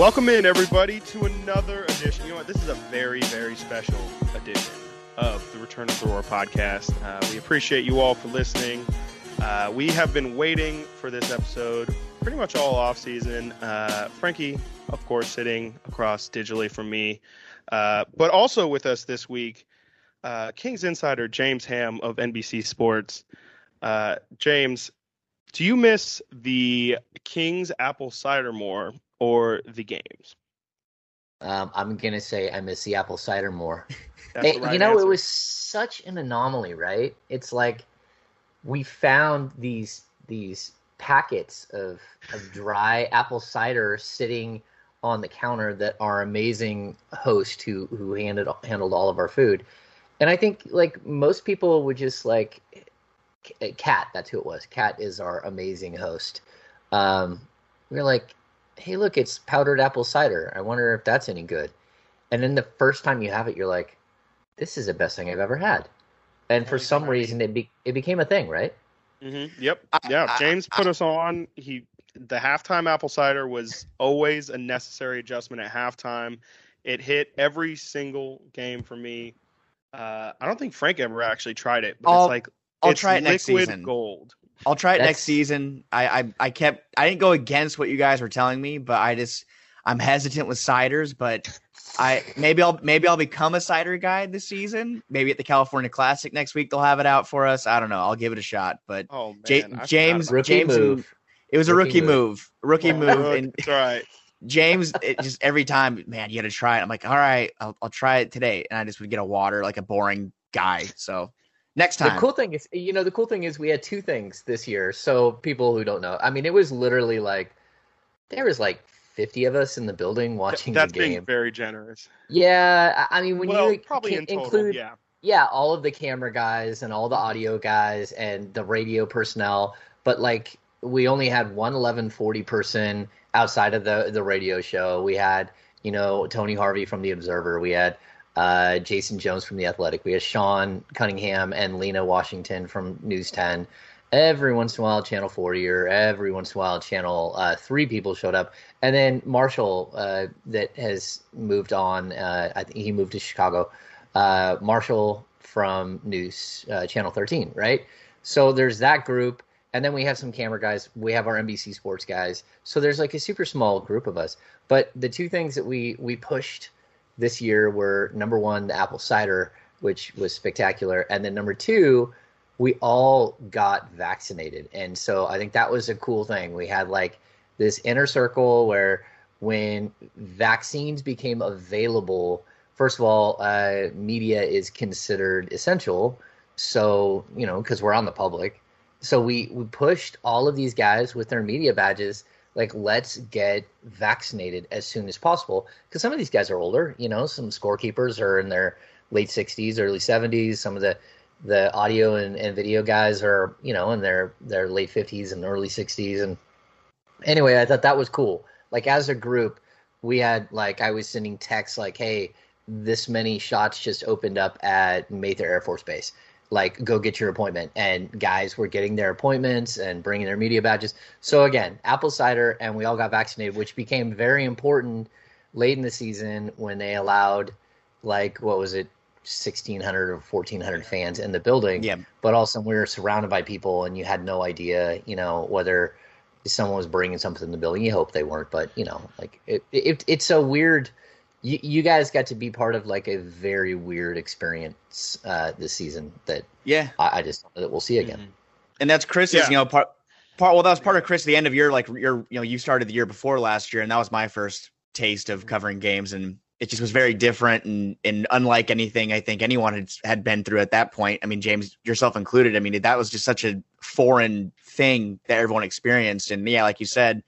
Welcome in, everybody, to another edition. You know what? This is a very, very special edition of the Return of the Roar podcast. Uh, we appreciate you all for listening. Uh, we have been waiting for this episode pretty much all off season. Uh, Frankie, of course, sitting across digitally from me, uh, but also with us this week, uh, Kings insider James Ham of NBC Sports. Uh, James, do you miss the Kings apple cider more or the games? Um, I'm gonna say I miss the apple cider more. The right you know, answer. it was such an anomaly, right? It's like we found these these packets of of dry apple cider sitting on the counter that our amazing host who who handled handled all of our food. And I think like most people would just like Cat. that's who it was. Cat is our amazing host. Um, We're like, hey, look, it's powdered apple cider. I wonder if that's any good. And then the first time you have it, you're like, this is the best thing I've ever had. And for some reason, it be- it became a thing, right? Mm-hmm. Yep. Yeah. James put us on. He the halftime apple cider was always a necessary adjustment at halftime. It hit every single game for me. Uh, I don't think Frank ever actually tried it, but I'll- it's like I'll it's try it next liquid season. gold. I'll try it That's- next season. I, I I kept I didn't go against what you guys were telling me, but I just I'm hesitant with ciders, but I maybe I'll maybe I'll become a cider guy this season. Maybe at the California Classic next week they'll have it out for us. I don't know. I'll give it a shot. But Oh man, Ja- I forgot James- Rookie James and- move. it was a Rookie rookie move, rookie that. move, Oh, and That's right. James it just every time, man, you got to try it. I'm like, all right, I'll I'll try it today, and I just would get a water like a boring guy. So next time. The cool thing is, you know, the cool thing is we had two things this year. So people who don't know, I mean, it was literally like there was like 50 of us in the building watching That's the being game. very generous. Yeah, I I mean, when well, you probably can in total, include yeah. yeah, all of the camera guys and all the audio guys and the radio personnel, but like we only had one 1140 person outside of the the radio show. We had, you know, Tony Harvey from the Observer. We had uh, Jason Jones from the Athletic. We had Sean Cunningham and Lena Washington from News 10. Every once in a while, Channel 40 or every once in a while, Channel uh, 3 people showed up. And then Marshall, uh, that has moved on, uh, I think he moved to Chicago uh, Marshall from News uh, Channel 13, right? So there's that group, and then we have some camera guys. We have our NBC Sports guys. So there's like a super small group of us. But the two things that we we pushed this year were number one, the apple cider, which was spectacular, and then number two, we all got vaccinated, and so I think that was a cool thing. We had like this inner circle where when vaccines became available first of all, uh, media is considered essential. So, you know, because we're on the public. So we, we pushed all of these guys with their media badges, like, let's get vaccinated as soon as possible. Because some of these guys are older, you know, some scorekeepers are in their late 60s, early 70s. Some of the, the audio and, and video guys are, you know, in their, their late 50s and early 60s. And anyway, I thought that was cool. Like, as a group, we had, like, I was sending texts like, hey, this many shots just opened up at Mather Air Force Base. Like, go get your appointment. And guys were getting their appointments and bringing their media badges. So, again, apple cider, and we all got vaccinated, which became very important late in the season when they allowed, like, what was it, 1,600 or 1,400 fans in the building. yeah, But also, we were surrounded by people, and you had no idea, you know, whether someone was bringing something in the building. You hope they weren't, but, you know, like, it, it, it's a weird you, you guys got to be part of like a very weird experience uh, this season that yeah. I, I just that we'll see again. Mhm. and that's Chris's. Yeah. You know, part part. Well, that was part of Chris. The end of year, like you're, you know, you started the year before last year, and that was my first taste of covering games, and it just was very different and and unlike anything I think anyone had had been through at that point. I mean, James yourself included. I mean, that was just such a foreign thing that everyone experienced, and yeah, like you said,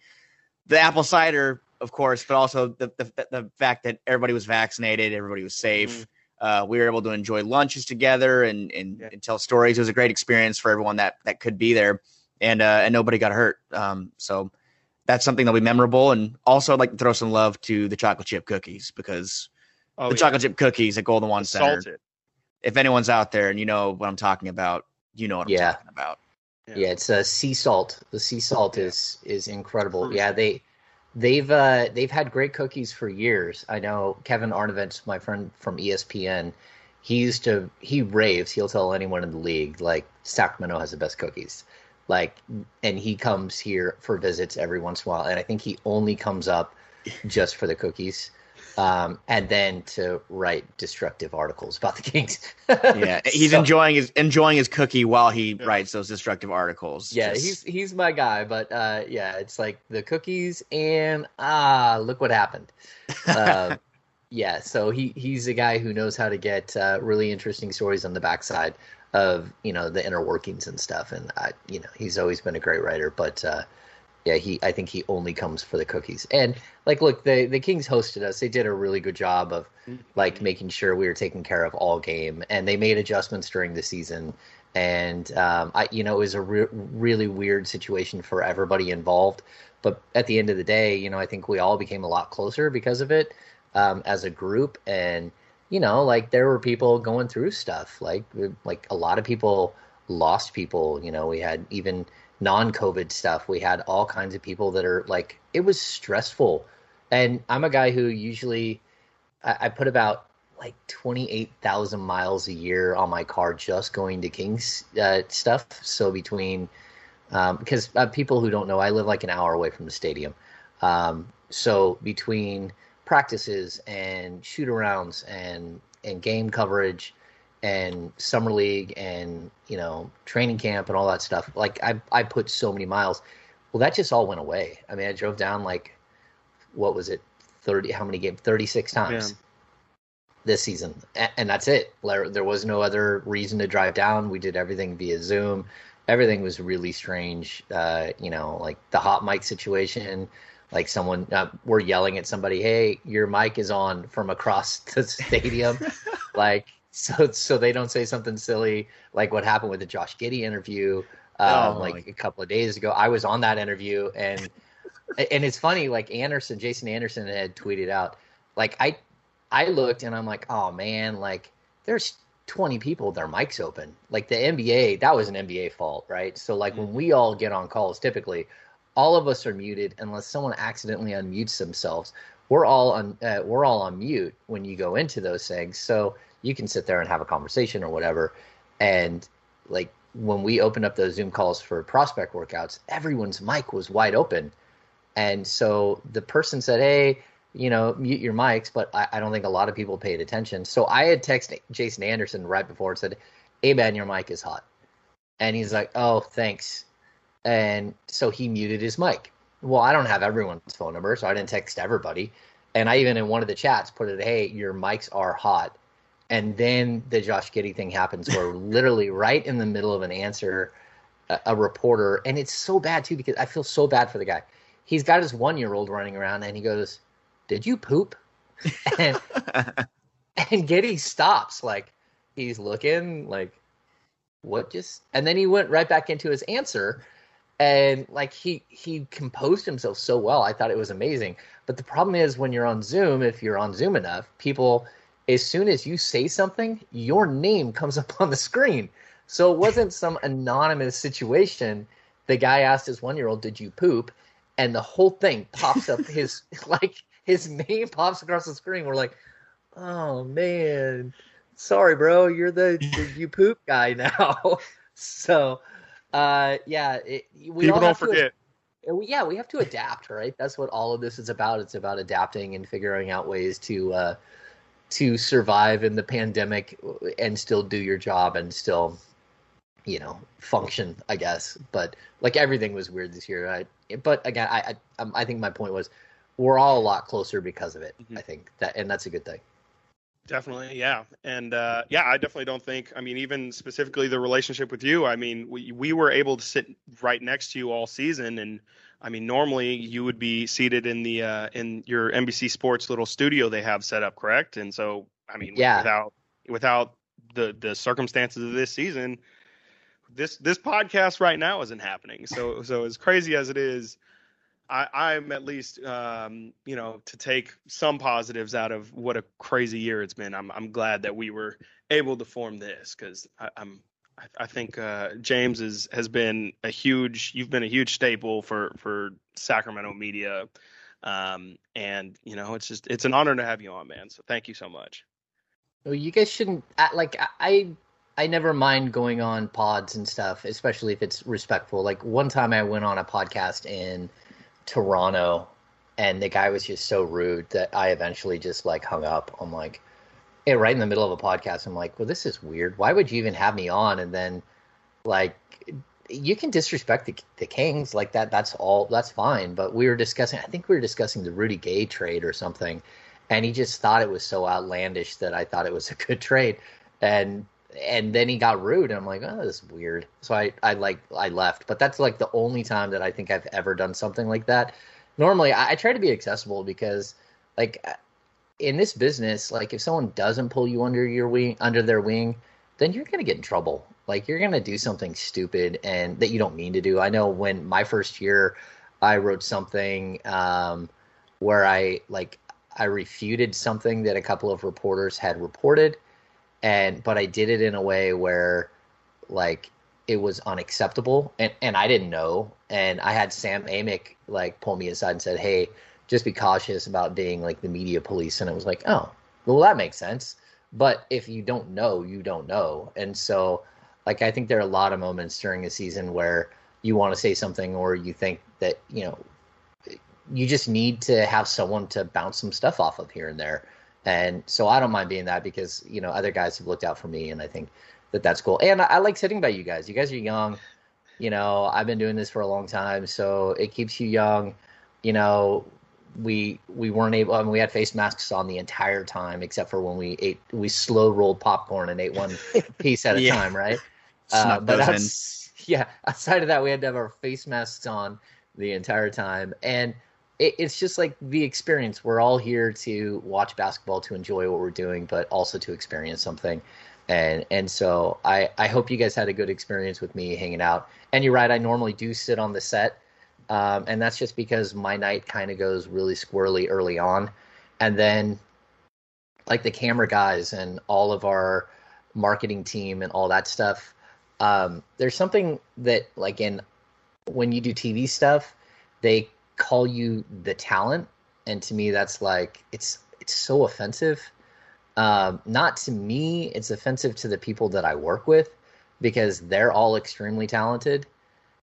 the apple cider, of course, but also the the, the fact that everybody was vaccinated, everybody was safe. Uh, we were able to enjoy lunches together and and, Yeah. and tell stories. It was a great experience for everyone that that could be there, and uh, and nobody got hurt. Um, so that's something that'll be memorable. And also, I'd like to throw some love to the chocolate chip cookies because Oh, the yeah. chocolate chip cookies at Golden One Center. salted. If anyone's out there and you know what I'm talking about, you know what I'm Yeah. talking about. Yeah. Yeah, it's a sea salt. The sea salt Yeah. is is incredible. Yeah, they they've uh, they've had great cookies for years. I know Kevin Arnovitz, my friend from ESPN, he used to he raves. He'll tell anyone in the league like Sacramento has the best cookies. Like, and he comes here for visits every once in a while, and I think he only comes up just for the cookies um, and then to write destructive articles about the Kings. yeah, he's so, enjoying his enjoying his cookie while he yeah. writes those destructive articles. Yeah, Just... he's he's my guy, but uh, yeah, it's like the cookies and ah, look what happened. Uh, yeah, so he he's a guy who knows how to get uh, really interesting stories on the backside of you know the inner workings and stuff, and I, you know he's always been a great writer, but uh, yeah, he I think he only comes for the cookies. And like look, the the Kings hosted us. They did a really good job of like making sure we were taken care of all game and they made adjustments during the season. And um, I you know, it was a re- really weird situation for everybody involved, but at the end of the day, you know, I think we all became a lot closer because of it um, as a group and you know, like there were people going through stuff. Like like a lot of people lost people, you know, we had even non-COVID stuff. We had all kinds of people that are like, it was stressful. And I'm a guy who usually I, I put about like 28,000 miles a year on my car just going to Kings uh, stuff. So between, um, because uh, people who don't know, I live like an hour away from the stadium. Um, so between practices and shoot arounds and, and game coverage, and summer league and you know training camp and all that stuff. Like i i put so many miles. Well that just all went away. I mean i drove down like what was it 30 how many games? 36 times yeah. this season. And that's it. There was no other reason to drive down. We did everything via zoom. Everything was really strange. Uh, you know like the hot mic situation. Like someone uh, we're yelling at somebody hey your mic is on from across the stadium. Like so so they don't say something silly like what happened with the Josh Giddey interview um, oh, like a couple of days ago. I was on that interview and and it's funny like Anderson, Jason Anderson had tweeted out like I I looked and I'm like, "Oh man, like there's 20 people their mics open." Like the NBA, that was an NBA fault, right? So like mm-hmm. when we all get on calls typically all of us are muted unless someone accidentally unmutes themselves. We're all on uh, we're all on mute when you go into those things. So you can sit there and have a conversation or whatever. And like when we opened up those Zoom calls for prospect workouts, everyone's mic was wide open. And so the person said, Hey, you know, mute your mics, but I, I don't think a lot of people paid attention. So I had texted Jason Anderson right before and said, Hey man, your mic is hot. And he's like, Oh, thanks. And so he muted his mic. Well, I don't have everyone's phone number, so I didn't text everybody. And I even in one of the chats put it, Hey, your mics are hot and then the Josh Giddey thing happens where literally right in the middle of an answer, a, a, reporter, and it's so bad too because I feel so bad for the guy. He's got his one year old running around and he goes, Did you poop? and and Giddey stops, like he's looking like what just and then he went right back into his answer and like he he composed himself so well. I thought it was amazing. But the problem is when you're on Zoom, if you're on Zoom enough, people as soon as you say something, your name comes up on the screen. So it wasn't some anonymous situation. The guy asked his one year old, Did you poop? And the whole thing pops up his like his name pops across the screen. We're like, Oh man. Sorry, bro, you're the, the you poop guy now. so uh yeah, it, we people don't forget. To, yeah, we have to adapt, right? That's what all of this is about. It's about adapting and figuring out ways to uh to survive in the pandemic and still do your job and still you know function i guess. But like everything was weird this year. I, but again i I, um, I think my point was we're all a lot closer because of it mm-hmm. i think. That and that's a good thing. Definitely yeah. And uh, yeah i definitely don't think i mean even specifically the relationship with you i mean we, we were able to sit right next to you all season and I mean, normally you would be seated in the uh, in your NBC Sports little studio they have set up, correct? And so, I mean, yeah. without without the the circumstances of this season, this this podcast right now isn't happening. So so as crazy as it is, I, I'm at least um, you know to take some positives out of what a crazy year it's been. I'm I'm glad that we were able to form this because I'm I, think uh, James is, has been a huge. You've been a huge staple for for Sacramento media Um, and you know, it's just it's an honor to have you on, man. So thank you so much. Well, you guys shouldn't like I I never mind going on pods and stuff, especially if it's respectful. Like one time I went on a podcast in Toronto and the guy was just so rude that I eventually just like hung up. I'm like, hey, right in the middle of a podcast, I'm like, well, this is weird. Why would you even have me on? And then like you can disrespect the, the Kings like that. That's all. That's fine. But we were discussing. I think we were discussing the Rudy Gay trade or something, and he just thought it was so outlandish that I thought it was a good trade, and and then he got rude, and I'm like, oh, this is weird. So I I like I left. But that's like the only time that I think I've ever done something like that. Normally, I, I try to be accessible because like in this business, like if someone doesn't pull you under your wing under their wing, then you're gonna get in trouble. Like you're gonna do something stupid and that you don't mean to do. I know when my first year, I wrote something um, where I like I refuted something that a couple of reporters had reported, and but I did it in a way where like it was unacceptable and and I didn't know and I had Sam Amick like pull me aside and said, "Hey, just be cautious about being like the media police." And it was like, "Oh, well that makes sense." But if you don't know, you don't know. And so like I think there are a lot of moments during a season where you want to say something or you think that, you know, you just need to have someone to bounce some stuff off of here and there. And so I don't mind being that because, you know, other guys have looked out for me and I think that that's cool. And I, I like sitting by you guys. You guys are young. You know, I've been doing this for a long time, so it keeps you young. You know, we we weren't able. I mean, we had face masks on the entire time, except for when we ate. We slow rolled popcorn and ate one piece at a yeah. time, right? Uh, but that's, yeah, outside of that, we had to have our face masks on the entire time, and it, it's just like the experience. We're all here to watch basketball, to enjoy what we're doing, but also to experience something. And and so I I hope you guys had a good experience with me hanging out. And you're right, I normally do sit on the set, um, and that's just because my night kind of goes really squirrely early on, and then like the camera guys and all of our marketing team and all that stuff um, there's something that like in when you do TV stuff, they call you the talent, and to me that's like it's it's so offensive. Um, not to me, it's offensive to the people that I work with because they're all extremely talented,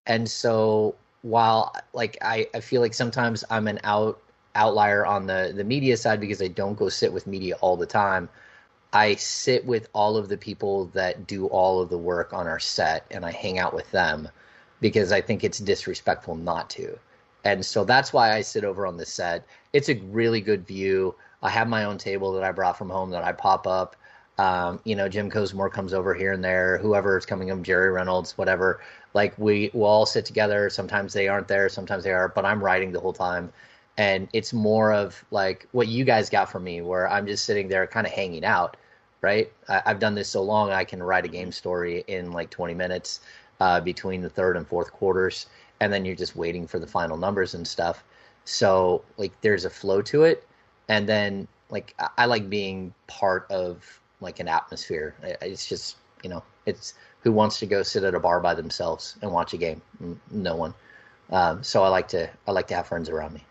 and so while like I, I feel like sometimes I'm an out outlier on the the media side because I don't go sit with media all the time. I sit with all of the people that do all of the work on our set and I hang out with them because I think it's disrespectful not to. And so that's why I sit over on the set. It's a really good view. I have my own table that I brought from home that I pop up. Um, you know, Jim Kozimor comes over here and there, whoever is coming up, Jerry Reynolds, whatever. Like we will all sit together. Sometimes they aren't there, sometimes they are, but I'm writing the whole time. And it's more of like what you guys got from me, where I'm just sitting there kind of hanging out right? I, have done this so long, I can write a game story in like 20 minutes uh, between the third and fourth quarters, and then you're just waiting for the final numbers and stuff. So like, there's a flow to it, and then like I, I like being part of like an atmosphere. It's just you know, it's who wants to go sit at a bar by themselves and watch a game? No one. Um, so I like to I like to have friends around me.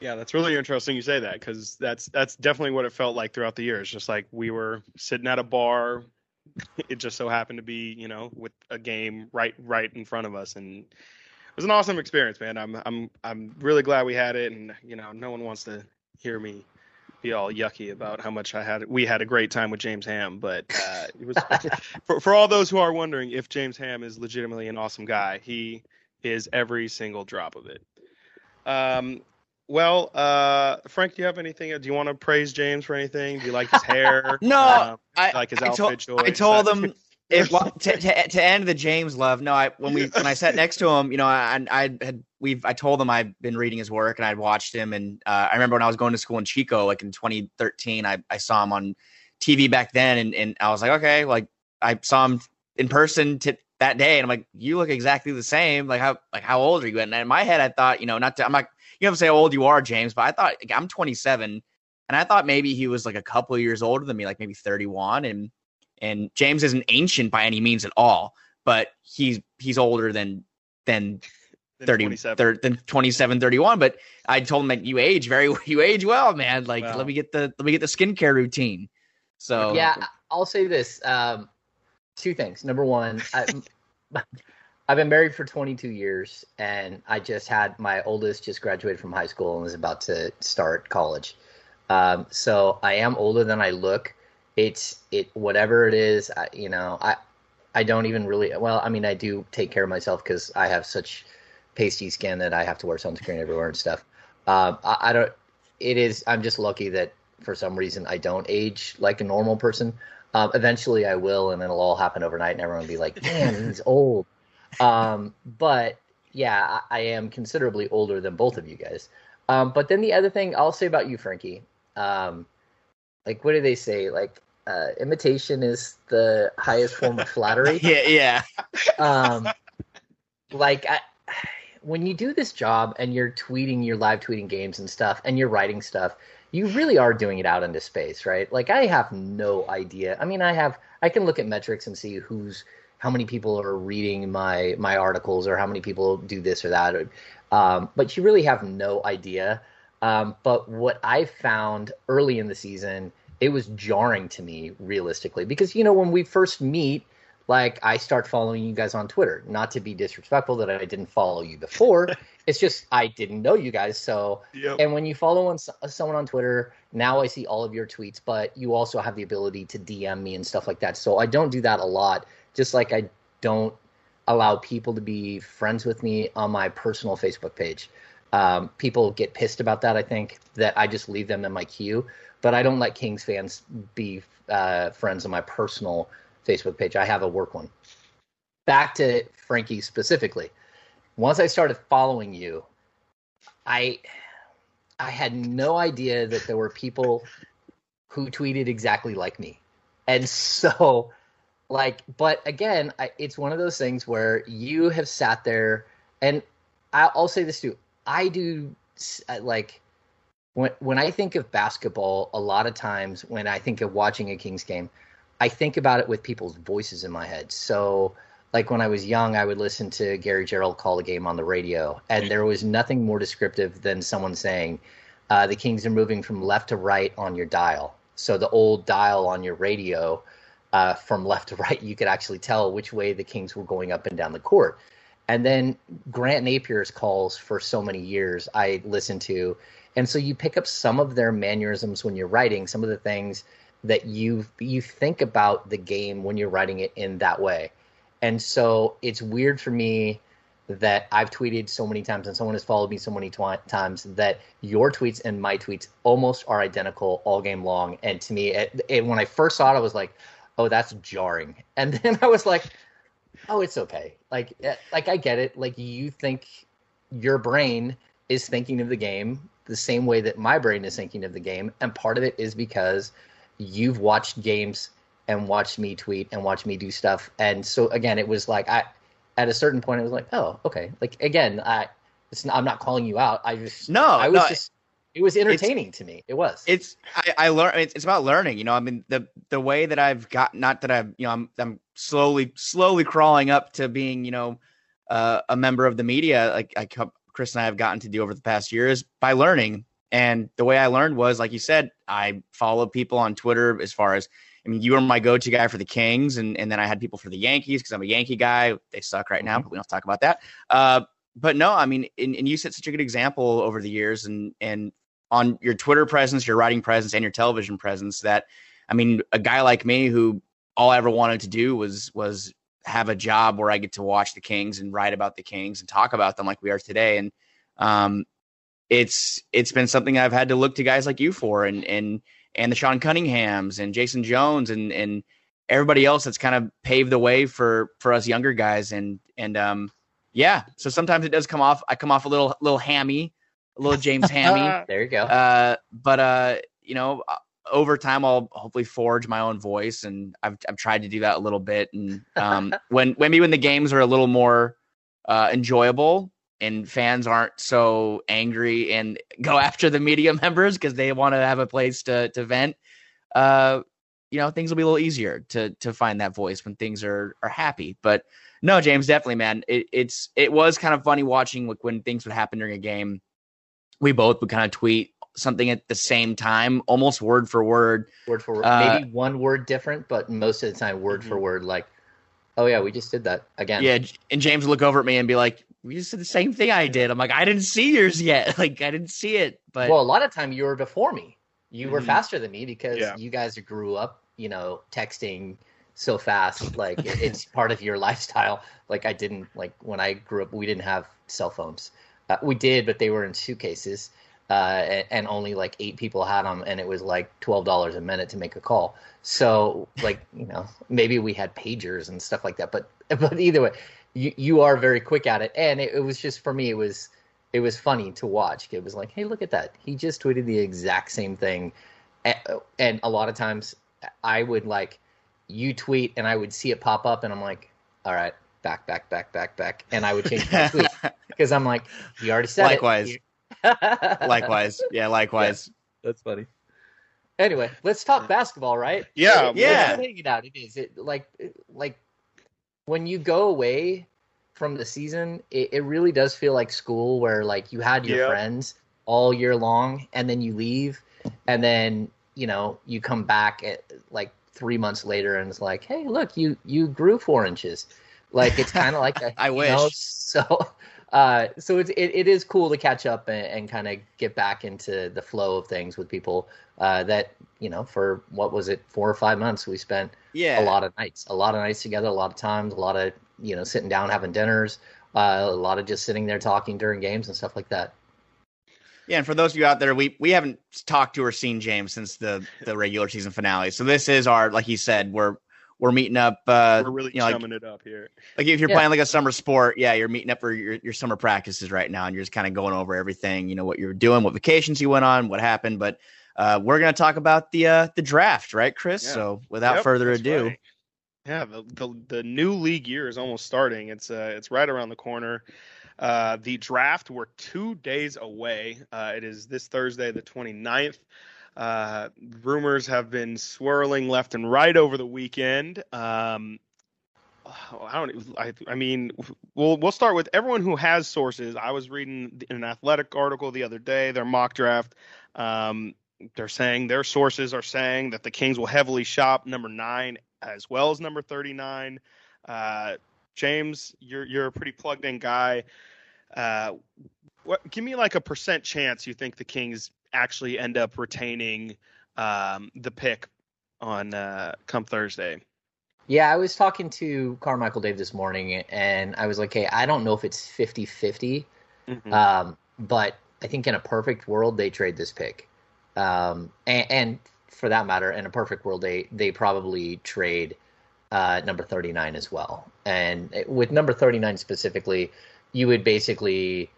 Yeah, that's really interesting you say that because that's that's definitely what it felt like throughout the year. It's just like we were sitting at a bar. It just so happened to be, you know, with a game right right in front of us, and it was an awesome experience, man. I'm I'm I'm really glad we had it, and you know, no one wants to hear me be all yucky about how much I had. We had a great time with James Ham, but uh, it was for for all those who are wondering if James Ham is legitimately an awesome guy. He is every single drop of it. Um, well, uh, Frank, do you have anything? Do you want to praise James for anything? Do you like his hair? no, uh, I like his I outfit choice. I told him if to, to, to, end the James love. No, I when we when I sat next to him, you know, I I had we've I told him I'd been reading his work and I'd watched him, and uh, I remember when I was going to school in Chico, like in 2013, I I saw him on TV back then, and and I was like, okay, like I saw him in person t- that day, and I'm like, you look exactly the same. Like how like how old are you? And in my head, I thought, you know, not to, I'm like you have to say how old you are, James, but I thought like, I'm 27, and I thought maybe he was like a couple years older than me, like maybe 31. And and James isn't ancient by any means at all, but he's he's older than than 30 27. thir- than 27 31 but i told him that you age very you age well man like Wow. let me get the let me get the skincare routine so yeah, I'll say this. Um, two things. Number one, I, I've been married for 22 years, and I just had my oldest just graduated from high school and was about to start college. Um, so I am older than I look. It's it whatever it is. I, you know, I I don't even really. Well, I mean, I do take care of myself because I have such pasty skin that I have to wear sunscreen everywhere and stuff. Um, I, I don't. It is. I'm just lucky that for some reason I don't age like a normal person. Um, eventually I will, and it'll all happen overnight, and everyone will be like, "Man, he's old." Um, but yeah, I, I am considerably older than both of you guys. Um, but then the other thing I'll say about you, Frankie, um, like what do they say? Like uh, imitation is the highest form of flattery yeah yeah um, like I, when you do this job and you're tweeting, you're live tweeting games and stuff, and you're writing stuff, you really are doing it out into space, right? Like I have no idea. I mean, I have I can look at metrics and see who's how many people are reading my my articles or how many people do this or that, or, um, but you really have no idea. Um, but what I found early in the season, it was jarring to me realistically because you know when we first meet like I start following you guys on Twitter. Not to be disrespectful that I didn't follow you before. it's just I didn't know you guys. So Yep. and when you follow on, someone on Twitter, now I see all of your tweets, but you also have the ability to DM me and stuff like that. So I don't do that a lot. Just like I don't allow people to be friends with me on my personal Facebook page. Um, people get pissed about that. I think that I just leave them in my queue, but I don't let Kings fans be uh, friends on my personal Facebook page. I have a work one. Back to Frankie specifically. Once I started following you, I I had no idea that there were people who tweeted exactly like me. And so like but again, I, it's one of those things where you have sat there and I, I'll say this too. I do uh, like when when I think of basketball, a lot of times when I think of watching a Kings game, I think about it with people's voices in my head. So, like when I was young, I would listen to Gary Gerould call the game on the radio, and there was nothing more descriptive than someone saying, uh, "The Kings are moving from left to right on your dial." So the old dial on your radio, uh, from left to right, you could actually tell which way the Kings were going up and down the court. And then Grant Napear's calls for so many years I listened to, and so you pick up some of their mannerisms when you're writing, some of the things that you you think about the game when you're writing it in that way. And so it's weird for me that I've tweeted so many times and someone has followed me so many twi- times that your tweets and my tweets almost are identical all game long. And to me, it, it, when I first saw it, I was like, "Oh, that's jarring." And then I was like, "Oh, it's okay." Like, eh, like I get it. Like you think your brain is thinking of the game the same way that my brain is thinking of the game, and part of it is because you've watched games and watched me tweet and watched me do stuff. And so again, it was like I at a certain point it was like, oh, okay. Like again, I it's not, I'm not calling you out. I just no I was no, just it was entertaining to me. It was. it's I, I learn it's, it's about learning you know i mean the the way that i've got not that i've you know i'm i'm slowly slowly crawling up to being you know uh, a member of the media like i come chris and i have gotten to do over the past year is by learning. And the way i learned was like you said i follow people on twitter as far as i mean you were my go-to guy for the kings and, and then i had people for the yankees because i'm a yankee guy. They suck right now but we don't talk about that. Uh, but no i mean and, and you set such a good example over the years and and on your Twitter presence, your writing presence, and your television presence. That, I mean, a guy like me who all I ever wanted to do was was have a job where I get to watch the Kings and write about the Kings and talk about them like we are today. And um, it's it's been something I've had to look to guys like you for, and and and the Sean Cunninghams and Jason Jones and and everybody else that's kind of paved the way for for us younger guys. And and um, yeah, so sometimes it does come off. I come off a little little hammy, a little James Hammy. there you go. Uh, but uh, you know, over time, I'll hopefully forge my own voice, and I've I've tried to do that a little bit. And um, when maybe when the games are a little more uh, enjoyable and fans aren't so angry and go after the media members because they want to have a place to to vent. Uh, you know things will be a little easier to to find that voice when things are are happy. But no, James, definitely, man. It, it's it was kind of funny watching like when things would happen during a game. We both would kind of tweet something at the same time, almost word for word. Word for word, uh, maybe one word different, but most of the time word mm-hmm. for word. Like, oh yeah, we just did that again. Yeah, and James would look over at me and be like, "We just did the same thing I did." I'm like, "I didn't see yours yet. Like, I didn't see it." But well, a lot of time you were before me. You mm-hmm. were faster than me because yeah. you guys grew up, you know, texting so fast. Like it's part of your lifestyle. Like I didn't like when I grew up, we didn't have cell phones. Uh, we did, but they were in suitcases uh, and, only like eight people had them, and it was like twelve dollars a minute to make a call. So, like you know, maybe we had pagers and stuff like that. But but either way, you you are very quick at it, and it, it was just for me, it was it was funny to watch. It was like, hey, look at that, he just tweeted the exact same thing, and, and a lot of times I would like you tweet, and I would see it pop up, and I'm like, all right, back, back, back, back, back, and I would change my tweet because I'm like, you already said Likewise. it likewise. Yeah, likewise. Yeah, that's funny. Anyway, let's talk basketball, right? Yeah, yeah. It out. It is. It like like when you go away from the season, it, it really does feel like school, where like you had your yep. friends all year long, and then you leave, and then you know you come back at like three months later, and it's like, hey, look, you you grew four inches. Like it's kind of like a, I wish. Know, so uh, so it's it, it is cool to catch up and, and kind of get back into the flow of things with people uh, that you know for what was it four or five months we spent yeah a lot of nights a lot of nights together a lot of times a lot of you know sitting down having dinners uh, a lot of just sitting there talking during games and stuff like that yeah, and for those of you out there, we we haven't talked to or seen James since the the regular season finale. So this is our, like he said, we're we're meeting up. Uh, we're really you know, chumming like, it up here. Like if you're yeah. playing like a summer sport, yeah, you're meeting up for your, your summer practices right now, and you're just kind of going over everything. You know what you're doing, what vacations you went on, what happened. But uh, we're gonna talk about the uh, the draft, right, Chris? Yeah. So without yep, further ado. Right. Yeah, the, the, the new league year is almost starting. It's uh it's right around the corner. Uh, the draft we're two days away. Uh, it is this Thursday, the 29th. Uh, rumors have been swirling left and right over the weekend. Um, I don't. I, I mean, we'll we'll start with everyone who has sources. I was reading an athletic article the other day. Their mock draft. Um, they're saying their sources are saying that the Kings will heavily shop number nine as well as number thirty nine. Uh, James, you're you're a pretty plugged in guy. Uh, what? Give me like a percent chance you think the Kings actually end up retaining um, the pick on uh, come Thursday. Yeah, I was talking to Carmichael Dave this morning, and I was like, "Hey, I don't know if it's 50-50, mm-hmm. um, but I think in a perfect world they trade this pick, um, and, and, for that matter, in a perfect world they they probably trade uh, number thirty nine as well. And with number thirty nine specifically, you would basically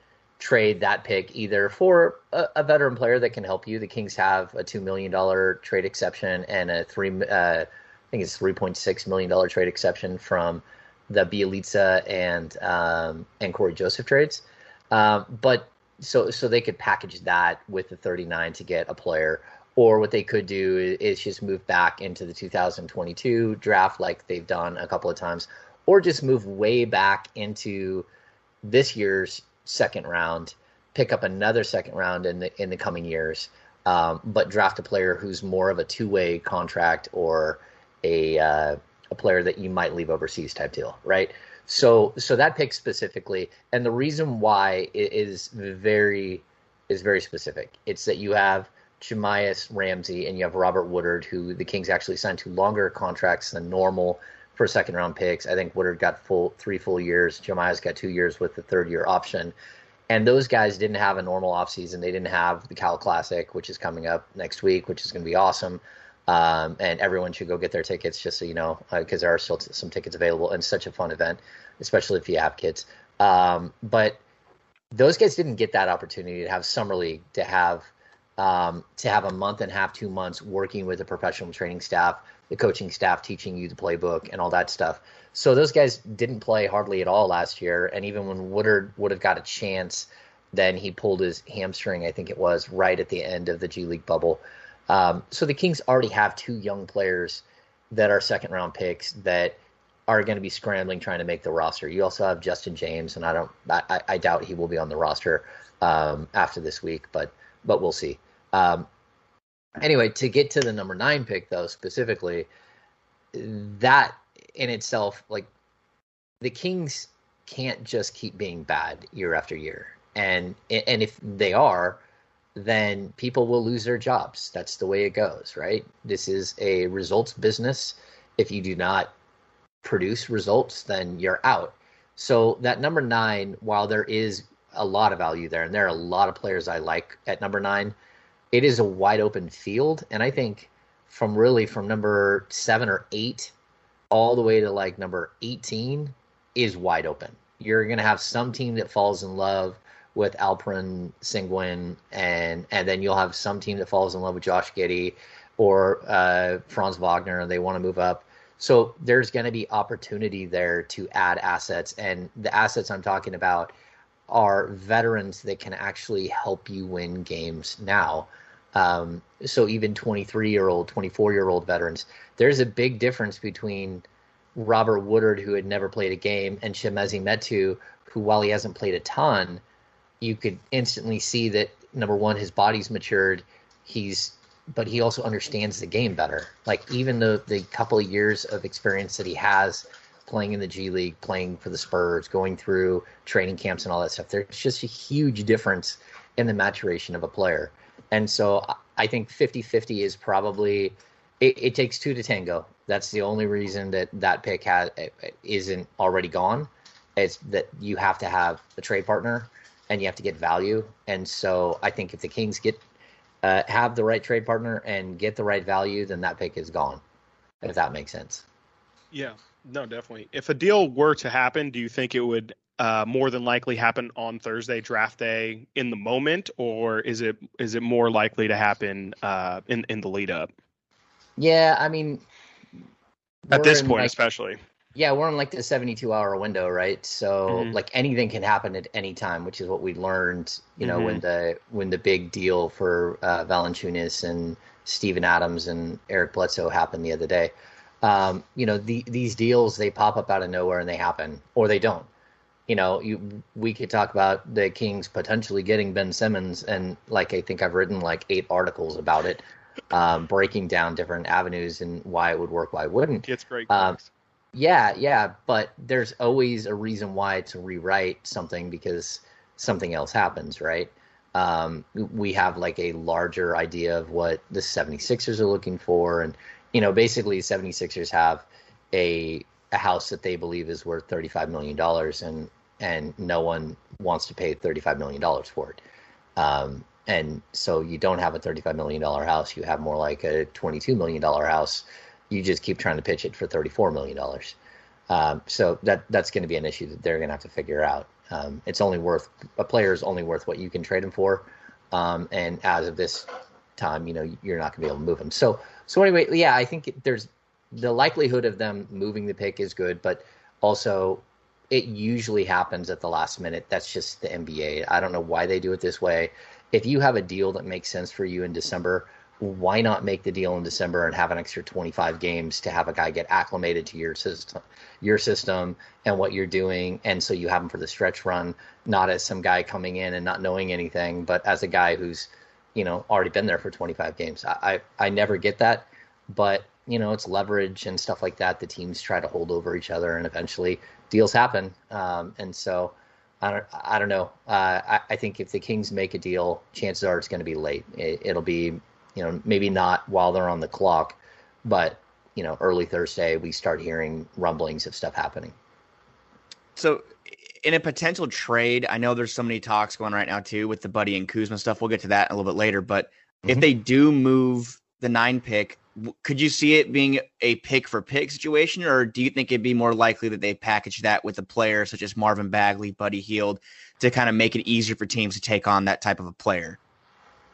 trade that pick either for a, a, veteran player that can help you. The Kings have a two million dollar trade exception and a three, uh, I think it's three point six million dollar trade exception from the Bjelica and um, and Cory Joseph trades. Um, but so so they could package that with the thirty nine to get a player. Or what they could do is just move back into the 2022 draft like they've done a couple of times, or just move way back into this year's second round, pick up another second round in the in the coming years, um, but draft a player who's more of a two way contract or a uh, a player that you might leave overseas type deal, right? So so that pick specifically, and the reason why it is very is very specific. It's that you have Jahmi'us Ramsey and you have Robert Woodard, who the Kings actually signed to longer contracts than normal for second round picks. I think Woodard got full three full years. Jeremiah's got two years with the third year option. And those guys didn't have a normal offseason. They didn't have the Cal Classic, which is coming up next week, which is going to be awesome. Um, and everyone should go get their tickets just so you know, because uh, there are still t- some tickets available and such a fun event, especially if you have kids. Um, but those guys didn't get that opportunity to have summer league, to have um, to have a month and a half, two months working with a professional training staff the coaching staff teaching you the playbook and all that stuff. So those guys didn't play hardly at all last year. And even when Woodard would have got a chance, then he pulled his hamstring, I think it was, right at the end of the G League bubble. Um, so the Kings already have two young players that are second round picks that are going to be scrambling trying to make the roster. You also have Justin James, and I don't, I, I doubt he will be on the roster um, after this week, but but we'll see. Um, anyway, to get to the number nine pick though specifically, that in itself, like the Kings can't just keep being bad year after year, and and if they are, then people will lose their jobs. That's the way it goes, right? This is a results business. If you do not produce results, then you're out. So that number nine, while there is a lot of value there, and there are a lot of players I like at number nine, it is a wide open field. And I think from really from number seven or eight all the way to like number 18 is wide open. You're going to have some team that falls in love with Alperen Sengun, and and then you'll have some team that falls in love with Josh Giddey or uh, Franz Wagner, and they want to move up. So there's going to be opportunity there to add assets, and the assets I'm talking about are veterans that can actually help you win games now. Um, so even 23 year old, 24 year old veterans, there's a big difference between Robert Woodard, who had never played a game, and Chimezie Metu, who while he hasn't played a ton, you could instantly see that number one, his body's matured. He's but he also understands the game better. Like even the the couple of years of experience that he has playing in the G League, playing for the Spurs, going through training camps and all that stuff, there's just a huge difference in the maturation of a player. And so I think 50-50 is probably it, it takes two to tango. That's the only reason that that pick has isn't already gone. It's that you have to have a trade partner and you have to get value. And so I think if the Kings get uh, have the right trade partner and get the right value, then that pick is gone. If that makes sense. Yeah, no, definitely. If a deal were to happen, do you think it would uh, more than likely happen on Thursday draft day in the moment, or is it is it more likely to happen uh, in in the lead up? Yeah, I mean, at this point, like, especially. Yeah, we're in like the 72 hour window, right? So mm-hmm. like anything can happen at any time, which is what we learned, you know, mm-hmm. when the when the big deal for uh, Valanciunas and Steven Adams and Eric Bledsoe happened the other day. Um, you know, the, these deals they pop up out of nowhere and they happen, or they don't. You know, you we could talk about the Kings potentially getting Ben Simmons, and like I think I've written like eight articles about it, um, breaking down different avenues and why it would work, why it wouldn't. It's great. Um, yeah, yeah, but there's always a reason why to rewrite something because something else happens, right? Um, we have like a larger idea of what the 76ers are looking for. And, you know, basically, 76ers have a, a house that they believe is worth $35 million, and, and no one wants to pay $35 million for it. Um, and so you don't have a $35 million house, you have more like a $22 million house you just keep trying to pitch it for $34 million. Um, so that that's going to be an issue that they're going to have to figure out. Um, it's only worth a player is only worth what you can trade him for, um, and as of this time, you know you're not going to be able to move him. So so anyway, yeah, I think there's the likelihood of them moving the pick is good, but also it usually happens at the last minute. That's just the NBA. I don't know why they do it this way. If you have a deal that makes sense for you in December, why not make the deal in December and have an extra 25 games to have a guy get acclimated to your system, your system and what you're doing, and so you have him for the stretch run, not as some guy coming in and not knowing anything, but as a guy who's, you know, already been there for 25 games. I I, I never get that, but you know, it's leverage and stuff like that. The teams try to hold over each other, and eventually deals happen. Um, and so. I don't, I don't know. Uh, I, I, think if the Kings make a deal, chances are it's going to be late. It, will be you know, maybe not while they're on the clock, but you know, early Thursday we start hearing rumblings of stuff happening. So, in a potential trade, I know there's so many talks going right now too with the Buddy and Kuzma stuff. We'll get to that a little bit later, but mm-hmm. if they do move the nine pick, could you see it being a pick for pick situation, or do you think it'd be more likely that they package that with a player such as Marvin Bagley, Buddy Hield, to kind of make it easier for teams to take on that type of a player?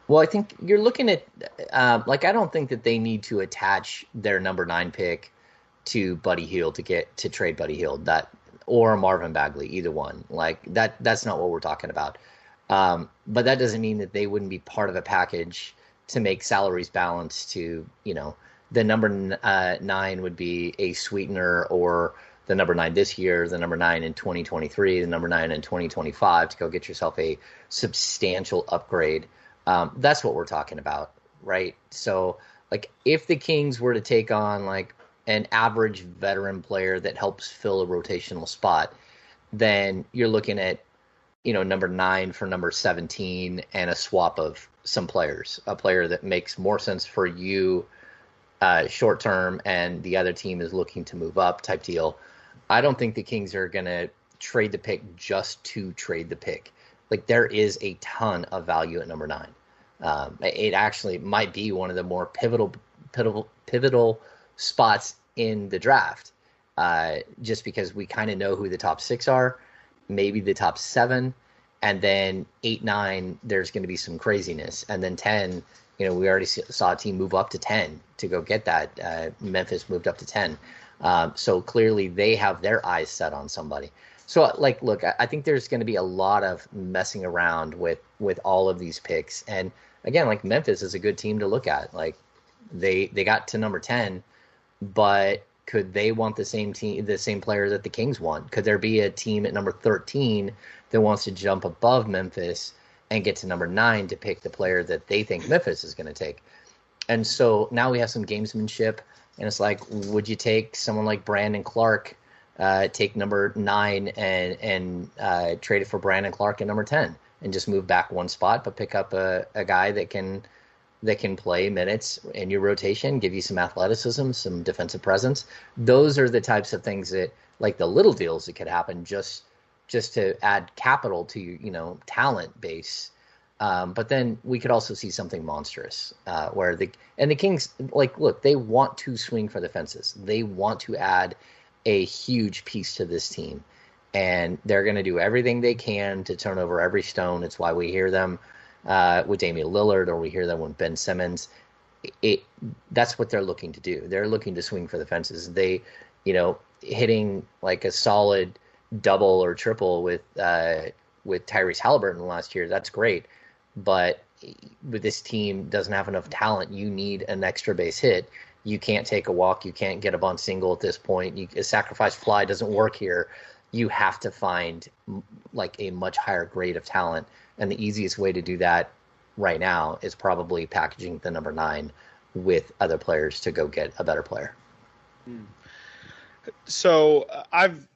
Well, I think you're looking at uh, like I don't think that they need to attach their number nine pick to Buddy Hield to get to trade Buddy Hield that or Marvin Bagley, either one. Like that that's not what we're talking about. Um, but that doesn't mean that they wouldn't be part of a package to make salaries balance to you know the number uh, nine would be a sweetener or the number nine this year, the number nine in 2023, the number nine in 2025 to go get yourself a substantial upgrade. Um, that's what we're talking about, right? So, like, if the Kings were to take on like an average veteran player that helps fill a rotational spot, then you're looking at, you know, number nine for number 17 and a swap of some players, a player that makes more sense for you uh, short term and the other team is looking to move up type deal. I don't think the Kings are going to trade the pick just to trade the pick. Like there is a ton of value at number nine. Um, it actually might be one of the more pivotal, pivotal, pivotal spots in the draft, uh, just because we kind of know who the top six are, maybe the top seven, and then eight, nine. There's going to be some craziness, and then ten. You know, we already saw a team move up to ten to go get that. Uh, Memphis moved up to ten. Um, so clearly they have their eyes set on somebody. So like, look, I, I think there's going to be a lot of messing around with with all of these picks. And again, like Memphis is a good team to look at. Like they they got to number ten, but could they want the same team, the same player that the Kings want? Could there be a team at number thirteen that wants to jump above Memphis and get to number nine to pick the player that they think Memphis is going to take? And so now we have some gamesmanship. And it's like, would you take someone like Brandon Clarke, uh, take number nine and and uh, trade it for Brandon Clarke at number ten, and just move back one spot, but pick up a, a guy that can that can play minutes in your rotation, give you some athleticism, some defensive presence. Those are the types of things that, like the little deals that could happen just just to add capital to you know talent base um, but then we could also see something monstrous uh, where the and the Kings like look they want to swing for the fences. They want to add a huge piece to this team, and they're going to do everything they can to turn over every stone. It's why we hear them uh, with Damian Lillard or we hear them with Ben Simmons. It that's what they're looking to do. They're looking to swing for the fences. They, you know, hitting like a solid double or triple with uh, with Tyrese Halliburton last year. That's great but with this team doesn't have enough talent, you need an extra base hit. You can't take a walk. You can't get a bunt single at this point. You, a sacrifice fly doesn't work here. You have to find like a much higher grade of talent, and the easiest way to do that right now is probably packaging the number nine with other players to go get a better player. Hmm. So uh, I've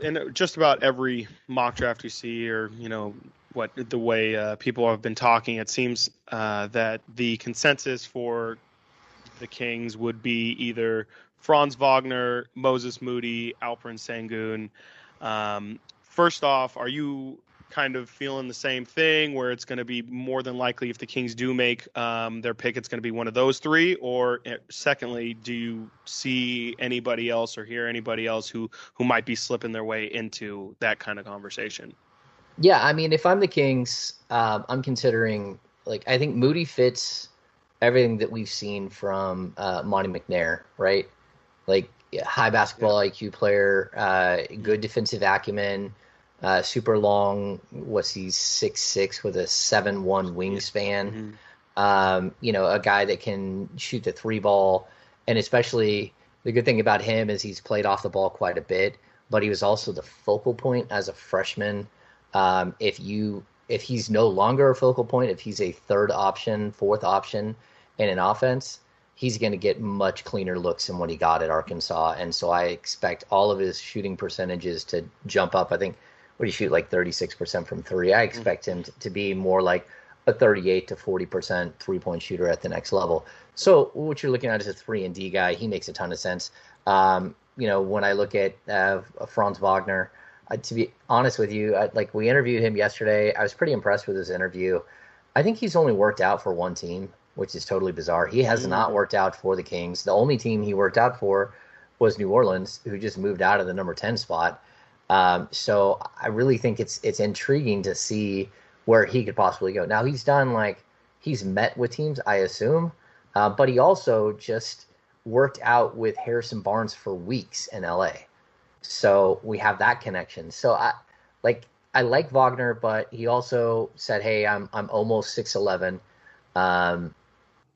in just about every mock draft you see, or you know, what the way uh, people have been talking, it seems uh, that the consensus for the Kings would be either Franz Wagner, Moses Moody, Alperen Sengun. Um, first off, are you kind of feeling the same thing where it's going to be more than likely if the Kings do make um, their pick, it's going to be one of those three? Or eh, secondly, do you see anybody else or hear anybody else who, who might be slipping their way into that kind of conversation? Yeah, I mean, if I'm the Kings, um, I'm considering like I think Moody fits everything that we've seen from uh, Monte McNair, right? Like high basketball yeah. IQ player, uh, good defensive acumen, uh, super long. What's he six six with a seven one wingspan? Mm-hmm. Um, you know, a guy that can shoot the three ball, and especially the good thing about him is he's played off the ball quite a bit, but he was also the focal point as a freshman um, if you if he's no longer a focal point, if he's a third option, fourth option in an offense, he's going to get much cleaner looks than what he got at Arkansas. And so I expect all of his shooting percentages to jump up. I think what he shoot like 36% from three. I expect him to, to be more like a 38 to 40% three point shooter at the next level. So what you're looking at is a three and D guy. He makes a ton of sense. Um, you know, when I look at uh, Franz Wagner, uh, to be honest with you, I, like we interviewed him yesterday. I was pretty impressed with his interview. I think he's only worked out for one team, which is totally bizarre. He has mm-hmm. not worked out for the Kings. The only team he worked out for was New Orleans, who just moved out of the number ten spot. Um, so I really think it's it's intriguing to see where he could possibly go. Now he's done like he's met with teams, I assume, uh, but he also just worked out with Harrison Barnes for weeks in LA. So we have that connection. So I like I like Wagner, but he also said, "Hey, I'm I'm almost six eleven. Um,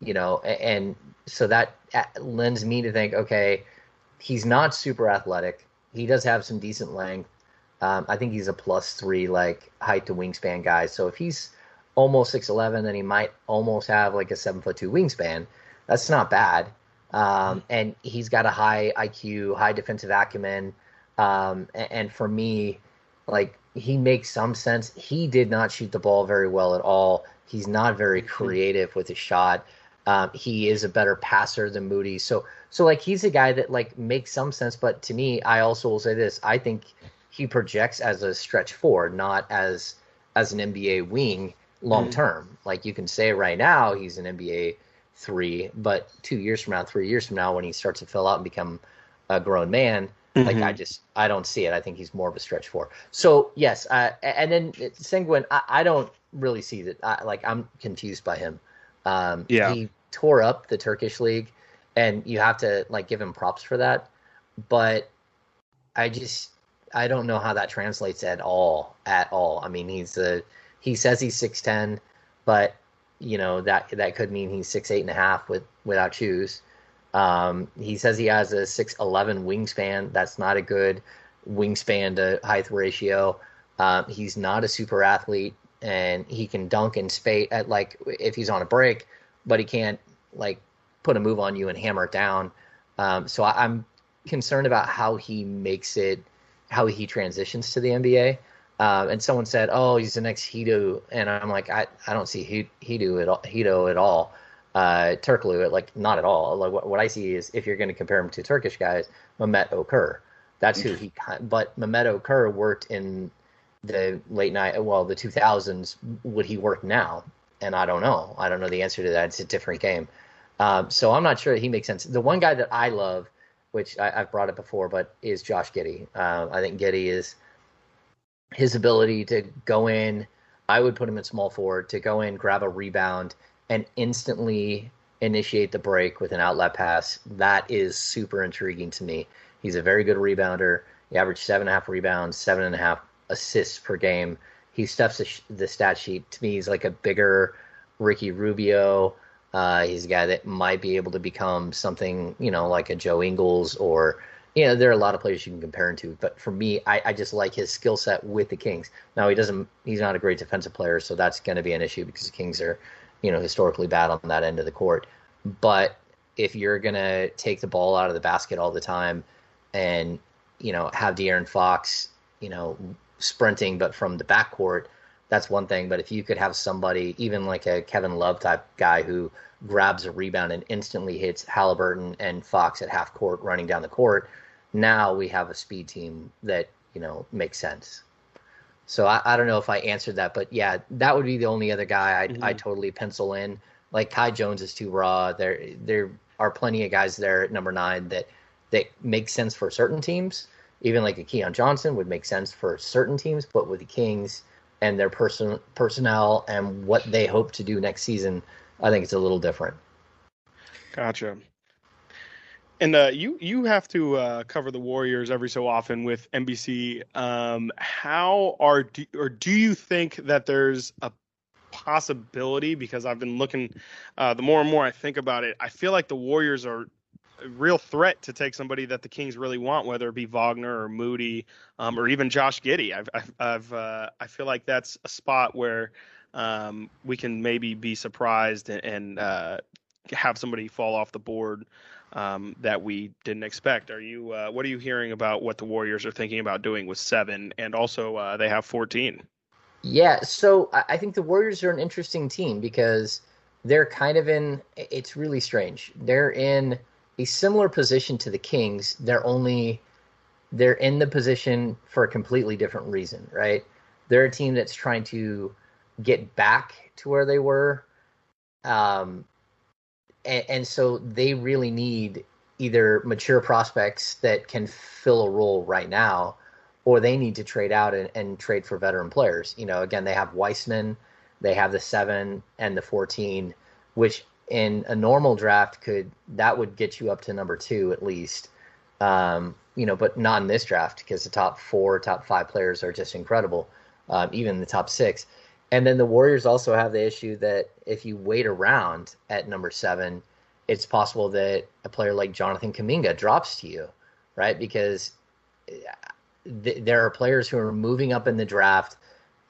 you know, and so that lends me to think, okay, he's not super athletic. He does have some decent length. Um, I think he's a plus three like height to wingspan guy. So if he's almost six eleven, then he might almost have like a seven foot two wingspan. That's not bad. Um, and he's got a high IQ, high defensive acumen. Um, and, and for me, like he makes some sense. He did not shoot the ball very well at all. He's not very mm-hmm. creative with his shot. Um, he is a better passer than Moody. So so like he's a guy that like makes some sense. But to me, I also will say this: I think he projects as a stretch four, not as as an NBA wing long mm-hmm. term. Mm. Like you can say right now he's an NBA three, but two years from now, three years from now, when he starts to fill out and become a grown man, mm-hmm. like I just I don't see it. I think he's more of a stretch four. So yes, uh, and then Sengun, I, I don't really see that. I, like I'm confused by him. Um, yeah, he tore up the Turkish league, and you have to like give him props for that. But I just I don't know how that translates at all. At all. I mean, he's a he says he's six ten, but you know that that could mean he's six eight and a half with without shoes. Um, he says he has a six eleven wingspan. That's not a good wingspan to height ratio. Um, he's not a super athlete and he can dunk and spate at like if he's on a break, but he can't like put a move on you and hammer it down. Um, so I, am concerned about how he makes it, how he transitions to the NBA. Uh, and someone said, "Oh, he's the next Hedo," and I'm like, I, I don't see Hedo at all. Hedo at all. Uh, like not at all. Like what, what I see is if you're going to compare him to Turkish guys, Mehmet Okur. That's who he. But Mehmet Okur worked in the late night, well, the 2000s, would he work now? And I don't know. I don't know the answer to that. It's a different game. Um, so I'm not sure that he makes sense. The one guy that I love, which I, have brought it before, but is Josh Giddey. Uh, I think Giddey is his ability to go in. I would put him at small forward to go in, grab a rebound, and instantly initiate the break with an outlet pass. That is super intriguing to me. He's a very good rebounder. He averaged seven and a half rebounds, seven and a half assists per game. He stuffs the, the stat sheet. To me, he's like a bigger Ricky Rubio. Uh, he's a guy that might be able to become something, you know, like a Joe Ingles or, you know, there are a lot of players you can compare him to. But for me, I, I just like his skill set with the Kings. Now, he doesn't, he's not a great defensive player, so that's going to be an issue because the Kings are, you know, historically bad on that end of the court. But if you're going to take the ball out of the basket all the time and, you know, have De'Aaron Fox, you know, sprinting, but from the backcourt, that's one thing. But if you could have somebody, even like a Kevin Love type guy who grabs a rebound and instantly hits Halliburton and Fox at half court running down the court, now we have a speed team that, you know, makes sense. So I, I don't know if I answered that, but yeah, that would be the only other guy I'd, mm-hmm. i totally pencil in. Like Kai Jones is too raw. There there are plenty of guys there at number nine that that make sense for certain teams even like a Keon Johnson would make sense for certain teams, but with the Kings and their person personnel and what they hope to do next season, I think it's a little different. Gotcha. And uh, you you have to uh, cover the Warriors every so often with NBC. Um, how are do, or do you think that there's a possibility? Because I've been looking, uh, the more and more I think about it, I feel like the Warriors are real threat to take somebody that the Kings really want, whether it be Wagner or Moody um, or even Josh Giddey. I've, I've, I've uh, I feel like that's a spot where um, we can maybe be surprised and, and uh, have somebody fall off the board um, that we didn't expect. Are you? Uh, what are you hearing about what the Warriors are thinking about doing with seven, and also uh, they have fourteen? Yeah, so I think the Warriors are an interesting team because they're kind of in. It's really strange. They're in a similar position to the Kings. They're only they're in the position for a completely different reason, right? They're a team that's trying to get back to where they were, um, and, and so they really need either mature prospects that can fill a role right now, or they need to trade out and, and trade for veteran players. You know, again, they have Wiseman, they have the seven and the fourteen, which in a normal draft could that would get you up to number two at least. Um, you know, but not in this draft because the top four, top five players are just incredible. Um, even the top six, And then the Warriors also have the issue that if you wait around at number seven, it's possible that a player like Jonathan Kuminga drops to you, right? Because th- there are players who are moving up in the draft.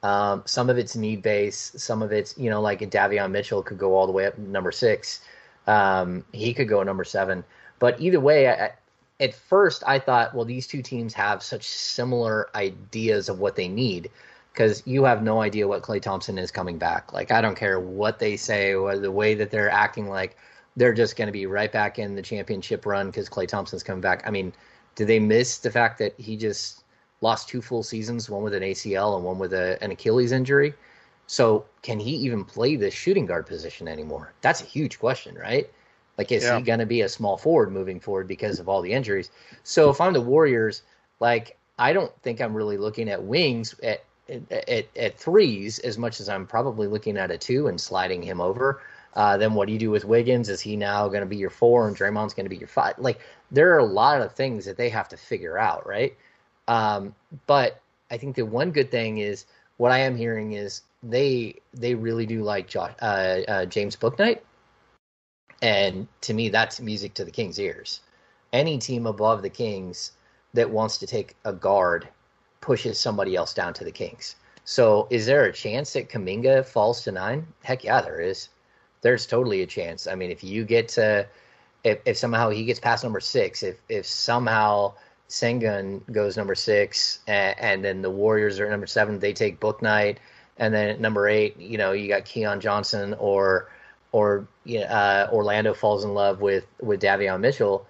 Um, some of it's need based, some of it's you know like Davion Mitchell could go all the way up number six. Um, he could go number seven, but either way, I, at first I thought, well, these two teams have such similar ideas of what they need because you have no idea what Klay Thompson is coming back. Like I don't care what they say or the way that they're acting like they're just going to be right back in the championship run because Klay Thompson's coming back. I mean, did they miss the fact that he just lost two full seasons, one with an ACL and one with a, an Achilles injury? So can he even play the shooting guard position anymore? That's a huge question, right? Like, is yeah. he going to be a small forward moving forward because of all the injuries? So if I'm the Warriors, like, I don't think I'm really looking at wings at, at, at threes as much as I'm probably looking at a two and sliding him over. Uh, then what do you do with Wiggins? Is he now going to be your four and Draymond's going to be your five? Like there are a lot of things that they have to figure out, right? Um, but I think the one good thing is what I am hearing is they they really do like Josh, uh, uh, James Bouknight, and to me that's music to the Kings' ears. Any team above the Kings that wants to take a guard pushes somebody else down to the Kings. So is there a chance that Kuminga falls to nine? Heck yeah, there is there's totally a chance. I mean, if you get to, if, if somehow he gets past number six, if if somehow Sengun goes number six, and, and then the Warriors are number seven, they take Bouknight, and then at number eight, you know, you got Keon Johnson or or uh, Orlando falls in love with with Davion Mitchell.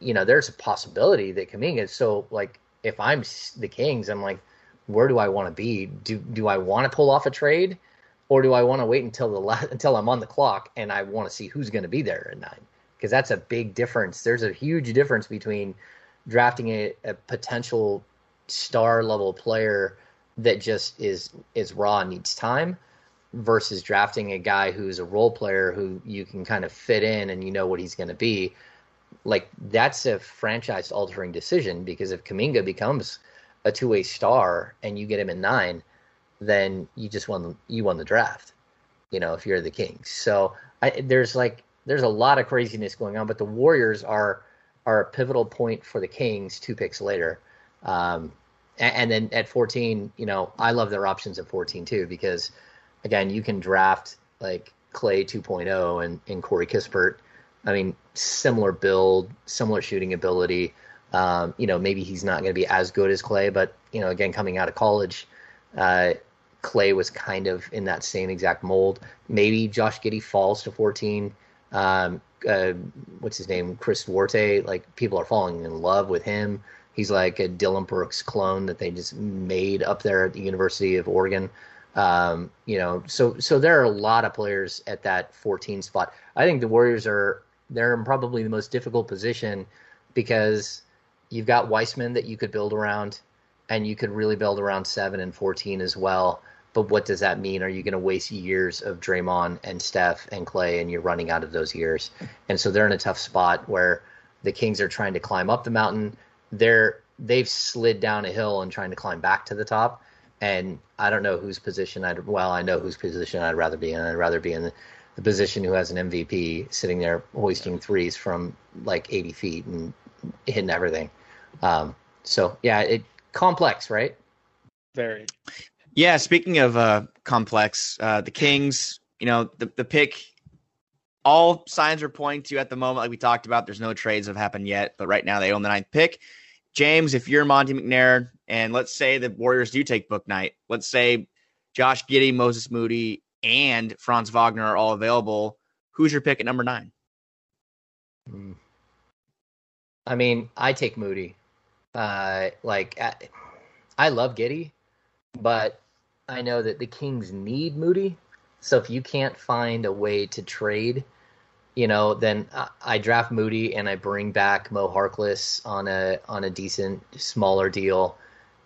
You know, there's a possibility that Kuminga. So, like, if I'm the Kings, I'm like, where do I want to be? Do do I want to pull off a trade? or do I want to wait until the la- until I'm on the clock and I want to see who's going to be there at nine? Because that's a big difference. There's a huge difference between drafting a, a potential star level player that just is is raw and needs time versus drafting a guy who's a role player who you can kind of fit in and you know what he's going to be. Like that's a franchise altering decision because if Kuminga becomes a two way star and you get him in nine, then you just won you won the draft. You know, if you're the Kings. So I, there's like there's a lot of craziness going on, but the Warriors are are a pivotal point for the Kings two picks later. Um, and, and then at 14, you know, I love their options at 14 too because again, you can draft like Klay 2.0 and, and Corey Kispert. I mean, similar build, similar shooting ability. Um, you know, maybe he's not going to be as good as Klay, but you know, again, coming out of college, uh, Klay was kind of in that same exact mold. Maybe Josh Giddey falls to 14. Um, uh, what's his name? Chris Duarte. Like people are falling in love with him. He's like a Dillon Brooks clone that they just made up there at the University of Oregon. Um, you know, so so there are a lot of players at that 14 spot. I think the Warriors are they're in probably the most difficult position because you've got Wiseman that you could build around and you could really build around seven and fourteen as well. But what does that mean? Are you going to waste years of Draymond and Steph and Klay, and you're running out of those years? And so they're in a tough spot where the Kings are trying to climb up the mountain. They're they've slid down a hill and trying to climb back to the top. And I don't know whose position I'd well, I know whose position I'd rather be in. I'd rather be in the, position who has an MVP sitting there hoisting threes from like 80 feet and hitting everything. Um, so yeah, it complex, right? Very. Yeah. Speaking of uh, complex, uh, the Kings, you know, the, the pick, all signs are pointing to at the moment, like we talked about, there's no trades have happened yet, but right now they own the ninth pick. James, if you're Monte McNair, and let's say the Warriors do take Bouknight, let's say Josh Giddey, Moses Moody, and Franz Wagner are all available. Who's your pick at number nine? Hmm. I mean, I take Moody. Uh, like I love Giddey, but I know that the Kings need Moody. So if you can't find a way to trade, you know, then I, draft Moody and I bring back Mo Harkless on a on a decent smaller deal,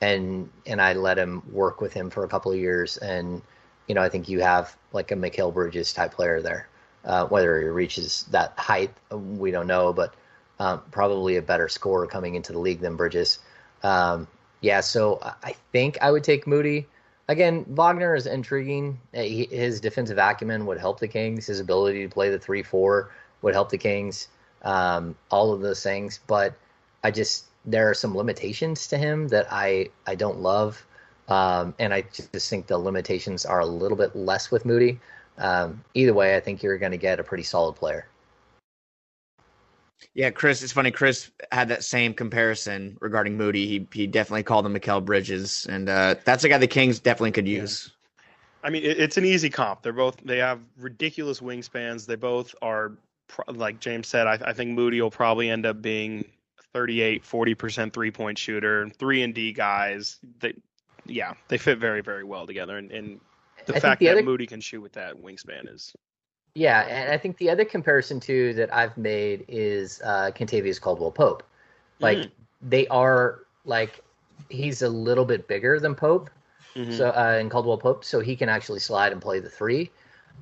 and and I let him work with him for a couple of years, and you know I think you have like a Mikal Bridges type player there. Uh, whether he reaches that height, we don't know, but um, probably a better scorer coming into the league than Bridges. Um, yeah, so I think I would take Moody. Again, Wagner is intriguing. Uh, his defensive acumen would help the Kings. His ability to play the three-four would help the Kings. Um, all of those things, but I just there are some limitations to him that I I don't love, um, and I just think the limitations are a little bit less with Moody. Um, either way, I think you're going to get a pretty solid player. Yeah, Chris, it's funny. Chris had that same comparison regarding Moody. He he definitely called him Mikal Bridges, and uh, that's a guy the Kings definitely could use. I mean, it, it's an easy comp. They're both they have ridiculous wingspans. They both are like James said. I, I think Moody will probably end up being 38, 40 percent three point shooter, three and D guys. They, yeah, they fit very very well together, and, and the I fact the that other... Moody can shoot with that wingspan is yeah, and I think the other comparison too that I've made is uh, Kentavious Caldwell Pope. Like mm. they are like he's a little bit bigger than Pope, mm-hmm. so uh, and Caldwell Pope, so he can actually slide and play the three,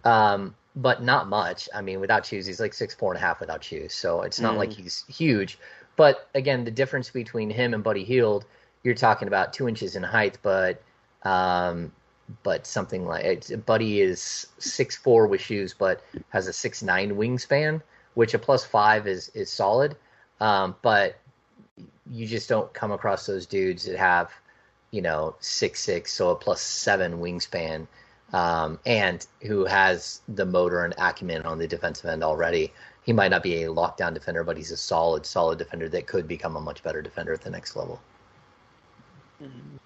um, but not much. I mean, without shoes, he's like six four and a half without shoes, so it's not mm. like he's huge. But again, the difference between him and Buddy Hield, you're talking about two inches in height, but um, but something like Buddy is six four with shoes, but has a six nine wingspan, which a plus five is is solid. Um, but you just don't come across those dudes that have, you know, six six, so a plus seven wingspan, um, and who has the motor and acumen on the defensive end already. He might not be a lockdown defender, but he's a solid, solid defender that could become a much better defender at the next level. Mm-hmm.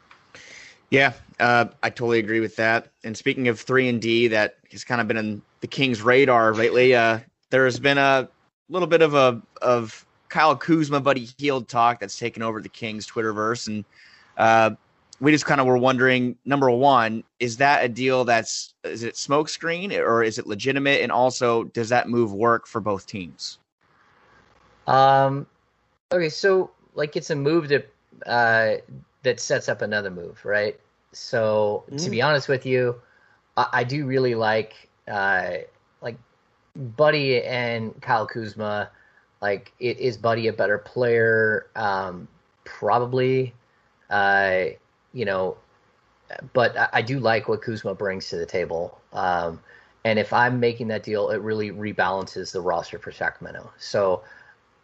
Yeah, uh, I totally agree with that. And speaking of three and D, that has kind of been in the Kings' radar lately. Uh, there has been a little bit of a of Kyle Kuzma, Buddy Hield talk that's taken over the Kings Twitterverse, and uh, we just kind of were wondering: number one, is that a deal that's is it smokescreen or is it legitimate? And also, does that move work for both teams? Um. Okay, so like it's a move that uh, that sets up another move, right? So mm. to be mm. honest with you, I, I do really like uh, like Buddy and Kyle Kuzma. Like, it, is Buddy a better player? Um, probably. Uh, you know, but I, I, do like what Kuzma brings to the table. Um, and if I'm making that deal, it really rebalances the roster for Sacramento. So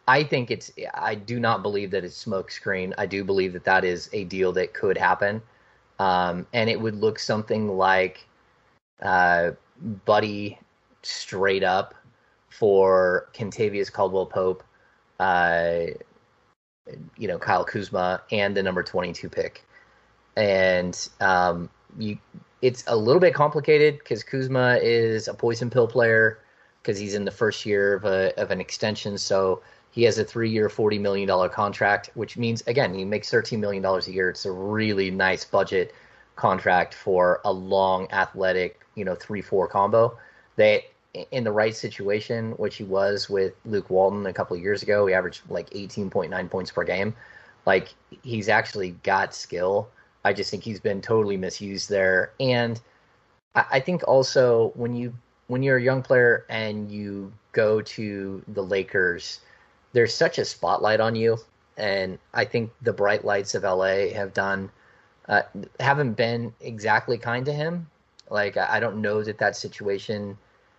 I think it's. I do not believe that it's smokescreen. I do believe that that is a deal that could happen, um, and it would look something like uh, Buddy straight up for Kentavious Caldwell Pope, uh, you know Kyle Kuzma, and the number twenty-two pick, and um, you. It's a little bit complicated because Kuzma is a poison pill player because he's in the first year of a of an extension, so he has a three-year, forty million dollar contract, which means again he makes thirteen million dollars a year. It's a really nice budget contract for a long, athletic, you know, three-four combo. That in the right situation, which he was with Luke Walton a couple of years ago, he averaged like eighteen point nine points per game. Like he's actually got skill. I just think he's been totally misused there, and I think also when you when you're a young player and you go to the Lakers there's such a spotlight on you, and I think the bright lights of LA have done uh, haven't been exactly kind to him. Like I don't know that that situation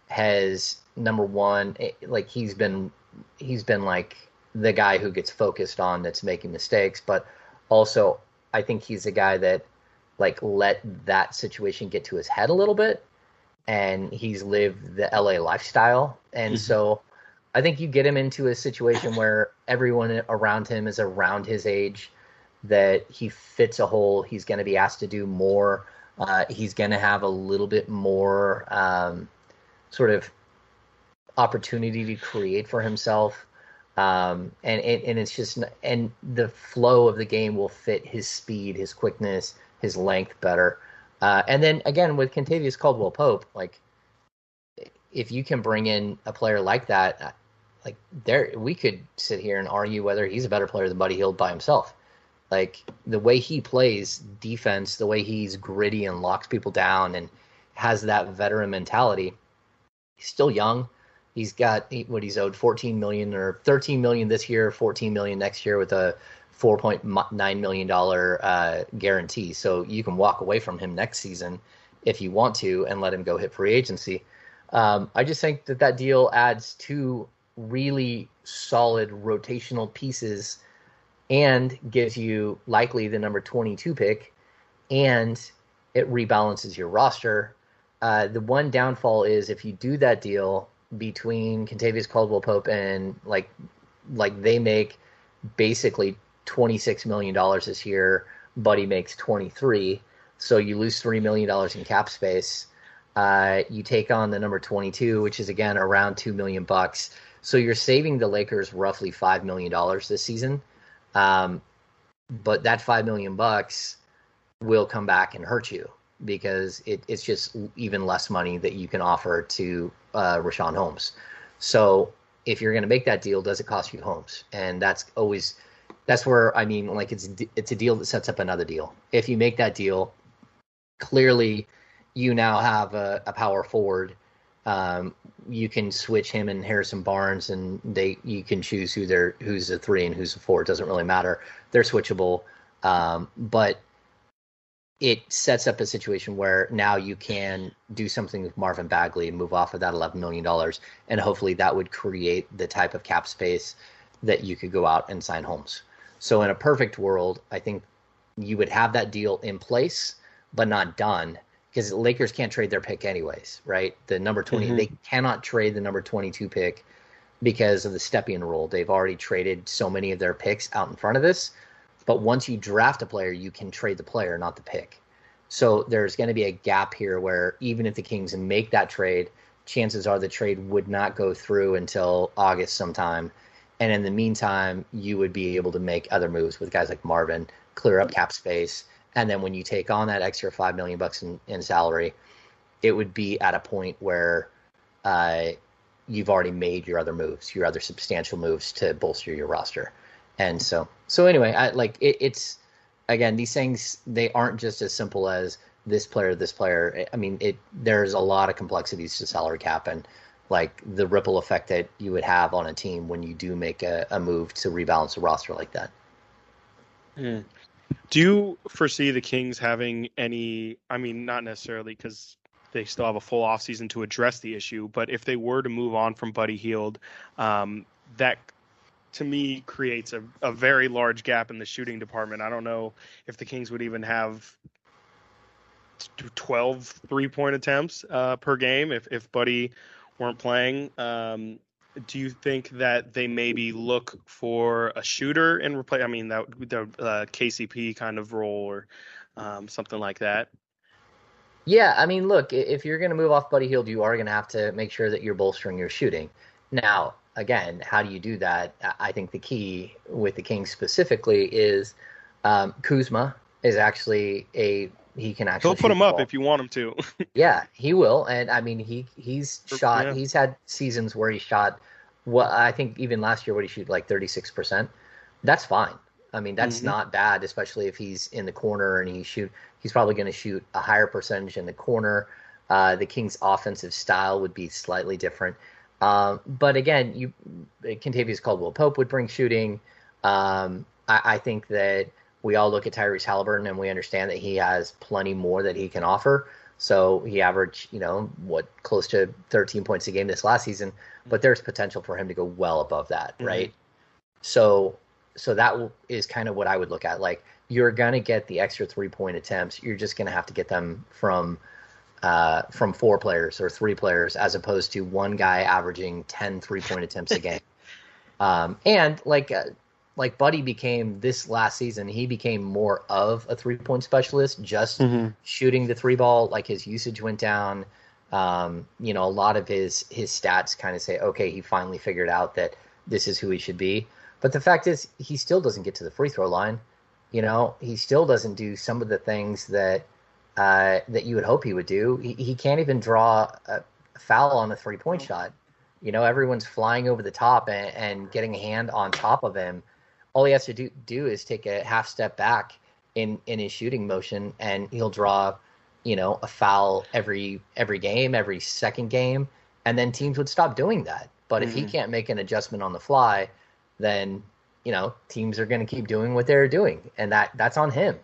has number one eh, like he's been he's been like the guy who gets focused on that's making mistakes, but also I think he's a guy that like let that situation get to his head a little bit and he's lived the LA lifestyle. And mm-hmm. so I think you get him into a situation where everyone around him is around his age, that he fits a hole. He's going to be asked to do more. Uh, he's going to have a little bit more um, sort of opportunity to create for himself. Um, and, and, and it's just and the flow of the game will fit his speed, his quickness, his length better. Uh, and then again with Kentavious Caldwell Pope, like if you can bring in a player like that, like there we could sit here and argue whether he's a better player than Buddy Hield by himself. Like the way he plays defense, the way he's gritty and locks people down and has that veteran mentality. He's still young. He's got what he's owed 14 million or 13 million this year, 14 million next year with a $4.9 million uh, guarantee. So you can walk away from him next season if you want to and let him go hit free agency. Um, I just think that that deal adds two really solid rotational pieces and gives you likely the number 22 pick and it rebalances your roster. Uh, the one downfall is if you do that deal between Kentavious Caldwell Pope and like like they make basically twenty six million dollars this year. Buddy makes twenty three, so you lose three million dollars in cap space. Uh, you take on the number twenty two, which is again around two million bucks. So you're saving the Lakers roughly five million dollars this season. Um, but that five million bucks will come back and hurt you because it, it's just even less money that you can offer to uh, Richaun Holmes. So if you're going to make that deal, does it cost you Holmes? And that's always that's where I mean, like it's it's a deal that sets up another deal. If you make that deal, clearly you now have a, a power forward. Um, you can switch him and Harrison Barnes, and they you can choose who they're who's a three and who's a four. It doesn't really matter. They're switchable, um, but it sets up a situation where now you can do something with Marvin Bagley and move off of that $11 million. And hopefully that would create the type of cap space that you could go out and sign Holmes. So, in a perfect world, I think you would have that deal in place, but not done because Lakers can't trade their pick anyways, right? The number 20, mm-hmm. they cannot trade the number 22 pick because of the Stepien rule. They've already traded so many of their picks out in front of this but once you draft a player, you can trade the player, not the pick. So there's going to be a gap here where even if the Kings make that trade, chances are the trade would not go through until August sometime. And in the meantime, you would be able to make other moves with guys like Marvin, clear up cap space, and then when you take on that extra five million bucks in, in salary, it would be at a point where uh, you've already made your other moves, your other substantial moves to bolster your roster. And so, so anyway, I like it, it's again these things they aren't just as simple as this player, this player. I mean, it there's a lot of complexities to salary cap and like the ripple effect that you would have on a team when you do make a, a move to rebalance a roster like that. Mm. Do you foresee the Kings having any? I mean, not necessarily because they still have a full offseason to address the issue, but if they were to move on from Buddy Hield, um, that to me creates a, a very large gap in the shooting department. I don't know if the Kings would even have 12 three point attempts uh, per game if, if Buddy weren't playing. Um, do you think that they maybe look for a shooter and replace? I mean, that the uh, KCP kind of role or um, something like that. Yeah, I mean, look, if you're going to move off Buddy Hield, you are going to have to make sure that you're bolstering your shooting. Now, again, how do you do that? I think the key with the Kings specifically is um, Kuzma is actually a he can actually. He'll put him up if you want him to. yeah, he will, and I mean he he's shot. Yeah. He's had seasons where he shot. What I think even last year, what he shoot like thirty six percent. That's fine. I mean that's mm-hmm. not bad, especially if he's in the corner and he shoot. He's probably going to shoot a higher percentage in the corner. Uh, the Kings' offensive style would be slightly different. Um, but again, you Kentavious Caldwell Pope would bring shooting. Um, I, I, think that we all look at Tyrese Halliburton and we understand that he has plenty more that he can offer. So he averaged, you know, what close to 13 points a game this last season, but there's potential for him to go well above that, mm-hmm. right? So, so that is kind of what I would look at. Like you're gonna get the extra three point attempts. You're just gonna have to get them from uh, from four players or three players as opposed to one guy averaging 10 three point attempts a game. Um, and like uh, like Buddy became this last season, he became more of a three point specialist, just mm-hmm. shooting the three ball. Like his usage went down. Um, you know, a lot of his his stats kind of say, okay, he finally figured out that this is who he should be. But the fact is, he still doesn't get to the free throw line. You know, he still doesn't do some of the things that uh, that you would hope he would do. He, he can't even draw a foul on a three point shot. You know, everyone's flying over the top and, and, getting a hand on top of him. All he has to do, do is take a half step back in, in his shooting motion, and he'll draw, you know, a foul every every game, every second game, and then teams would stop doing that. But mm-hmm. if he mm-hmm. can't make an adjustment on the fly, then you know, teams are going to keep doing what they're doing, and that that's on him.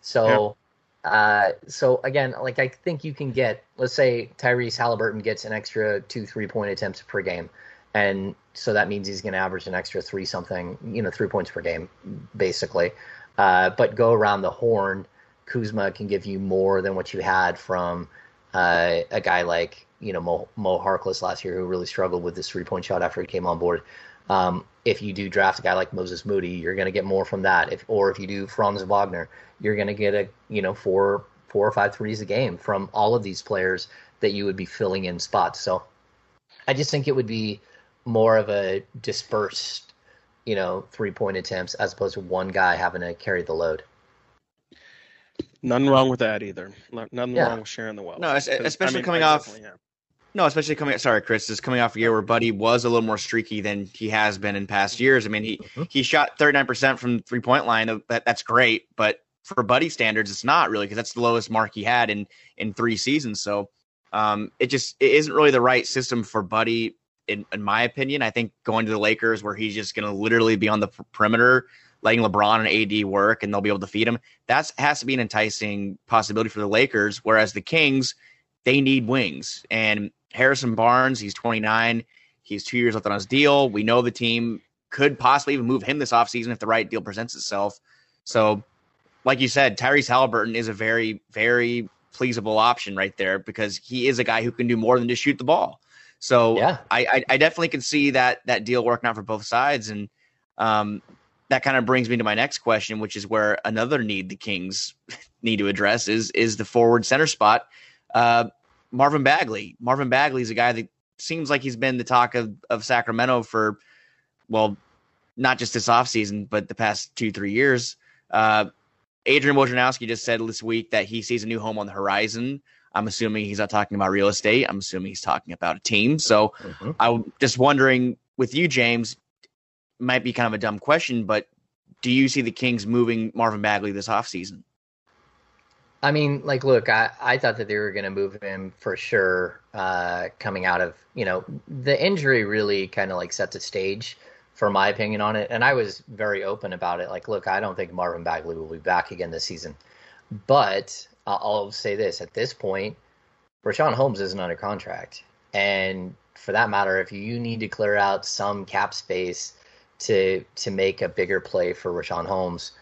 So, yeah. uh, so again, like I think you can get, let's say Tyrese Halliburton gets an extra two three point attempts per game, and so that means he's going to average an extra three something, you know, three points per game, basically. Uh, but go around the horn, Kuzma can give you more than what you had from uh, a guy like you know Mo, Mo Harkless last year, who really struggled with this three point shot after he came on board. Um, if you do draft a guy like Moses Moody, you're going to get more from that. If or if you do Franz Wagner, you're going to get a you know four four or five threes a game from all of these players that you would be filling in spots. So I just think it would be more of a dispersed, you know, three point attempts as opposed to one guy having to carry the load. Nothing wrong with that either. Nothing yeah. wrong with sharing the wealth. No, especially I mean, coming off. Yeah. No, especially coming. Sorry, Chris, is coming off a year where Buddy was a little more streaky than he has been in past years. I mean, he mm-hmm. he shot thirty nine percent from three point line. That that's great, but for Buddy standards, it's not really because that's the lowest mark he had in in three seasons. So um, it just it isn't really the right system for Buddy, in, in my opinion. I think going to the Lakers where he's just going to literally be on the perimeter letting LeBron and AD work and they'll be able to feed him. That has to be an enticing possibility for the Lakers. Whereas the Kings, they need wings. And Harrison Barnes, he's 29. He's two years left on his deal. We know the team could possibly even move him this offseason if the right deal presents itself. So, like you said, Tyrese Halliburton is a very, very pleasable option right there because he is a guy who can do more than just shoot the ball. So yeah. I, I, I definitely can see that that deal working out for both sides. And um, that kind of brings me to my next question, which is where another need the Kings need to address is is the forward center spot. Uh, Marvin Bagley. Marvin Bagley is a guy that seems like he's been the talk of, of Sacramento for, well, not just this offseason, but the past two, three years. Uh, Adrian Wojnarowski just said this week that he sees a new home on the horizon. I'm assuming he's not talking about real estate. I'm assuming he's talking about a team. So mm-hmm. I'm just wondering with you, James, might be kind of a dumb question, but do you see the Kings moving Marvin Bagley this offseason? I mean, like, look, I, I thought that they were going to move him for sure uh, coming out of, you know, the injury really kind of like set the stage for my opinion on it. And I was very open about it. Like, look, I don't think Marvin Bagley will be back again this season. But I'll say this at this point, Richaun Holmes isn't under contract. And for that matter, if you need to clear out some cap space to to make a bigger play for Richaun Holmes.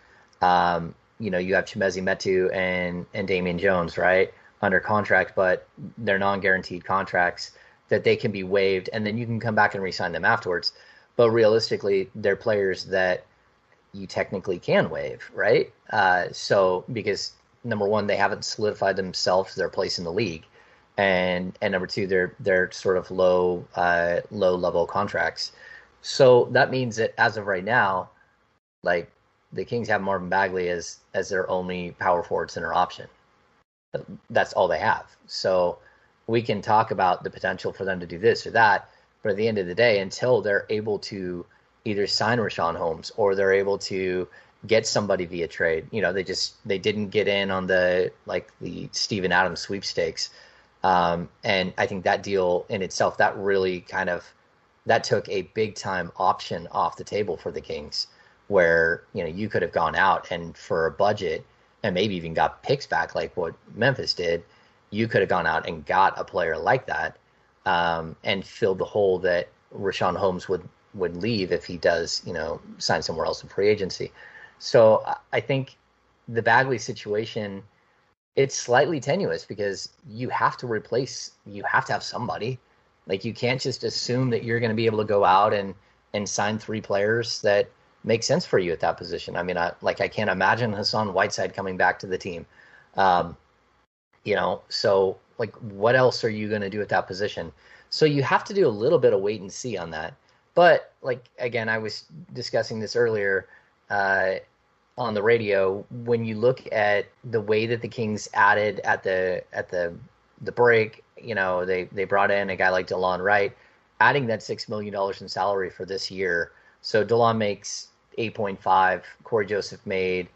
Um, you know, you have Chimezie Metu and and Damian Jones, right, under contract, but they're non-guaranteed contracts that they can be waived, and then you can come back and re-sign them afterwards. But realistically, they're players that you technically can waive, right? Uh, so because number one, they haven't solidified themselves their place in the league, and and number two, they're they're sort of low uh, low level contracts. So that means that as of right now, like the Kings have Marvin Bagley as as their only power forward center option. That's all they have. So we can talk about the potential for them to do this or that, but at the end of the day, until they're able to either sign Richaun Holmes or they're able to get somebody via trade, you know, they just they didn't get in on the like the Steven Adams sweepstakes. Um, and I think that deal in itself that really kind of that took a big time option off the table for the Kings, where you know you could have gone out and for a budget and maybe even got picks back like what Memphis did, you could have gone out and got a player like that um, and filled the hole that Richaun Holmes would would leave if he does you know sign somewhere else in free agency. So I think the Bagley situation it's slightly tenuous because you have to replace you have to have somebody like you can't just assume that you're going to be able to go out and and sign three players that make sense for you at that position. I mean, I like I can't imagine Hassan Whiteside coming back to the team. Um, you know, so like what else are you going to do at that position? So you have to do a little bit of wait and see on that. But like again, I was discussing this earlier uh, on the radio. When you look at the way that the Kings added at the at the the break you know, they they brought in a guy like Delon Wright, adding that six million dollars in salary for this year. So Delon makes eight point five. Corey Joseph made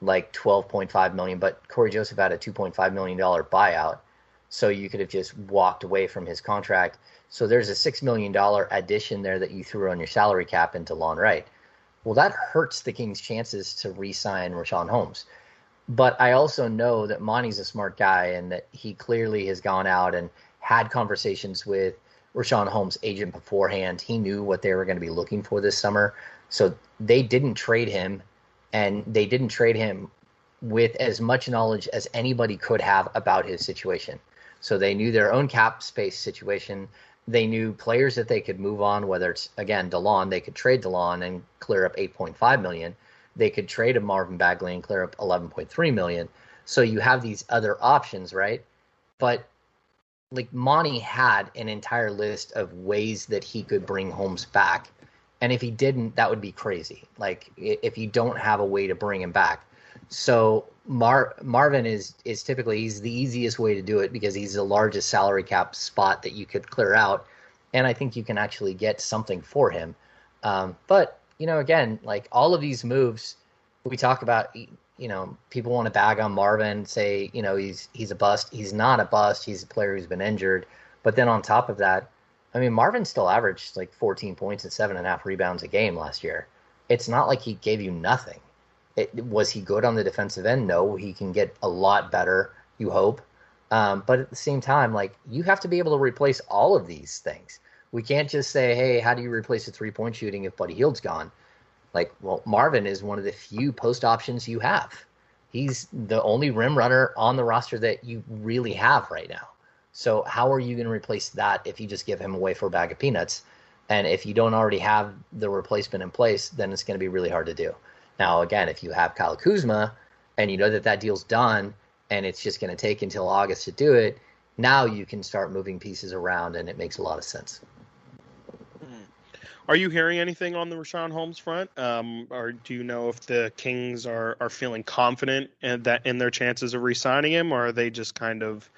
like twelve point five million, but Corey Joseph had a two point five million dollar buyout. So you could have just walked away from his contract. So there's a six million dollar addition there that you threw on your salary cap into Delon Wright. Well, that hurts the Kings' chances to re-sign Richaun Holmes. But I also know that Monte's a smart guy and that he clearly has gone out and had conversations with Richaun Holmes' agent beforehand. He knew what they were going to be looking for this summer. So they didn't trade him, and they didn't trade him with as much knowledge as anybody could have about his situation. So they knew their own cap space situation. They knew players that they could move on, whether it's again Delon, they could trade Delon and clear up 8.5 million. They could trade a Marvin Bagley and clear up 11.3 million. So you have these other options, right? But like Monte had an entire list of ways that he could bring Holmes back. And if he didn't, that would be crazy. Like if you don't have a way to bring him back. So Mar- Marvin is is typically he's the easiest way to do it because he's the largest salary cap spot that you could clear out, and I think you can actually get something for him. Um, but you know, again, like all of these moves, we talk about. You know, people want to bag on Marvin, say you know he's he's a bust. He's not a bust. He's a player who's been injured. But then on top of that, I mean, Marvin still averaged like 14 points and seven and a half rebounds a game last year. It's not like he gave you nothing. It, was he good on the defensive end? No, he can get a lot better. You hope, um, but at the same time, like you have to be able to replace all of these things. We can't just say, "Hey, how do you replace a three point shooting if Buddy Hield's gone?" Like, well, Marvin is one of the few post options you have. He's the only rim runner on the roster that you really have right now. So how are you going to replace that if you just give him away for a bag of peanuts? And if you don't already have the replacement in place, then it's going to be really hard to do. Now, again, if you have Kyle Kuzma and you know that that deal's done and it's just going to take until August to do it, now you can start moving pieces around and it makes a lot of sense. Hmm. Are you hearing anything on the Richaun Holmes front, um, or do you know if the Kings are, are feeling confident in that in their chances of re-signing him, or are they just kind of,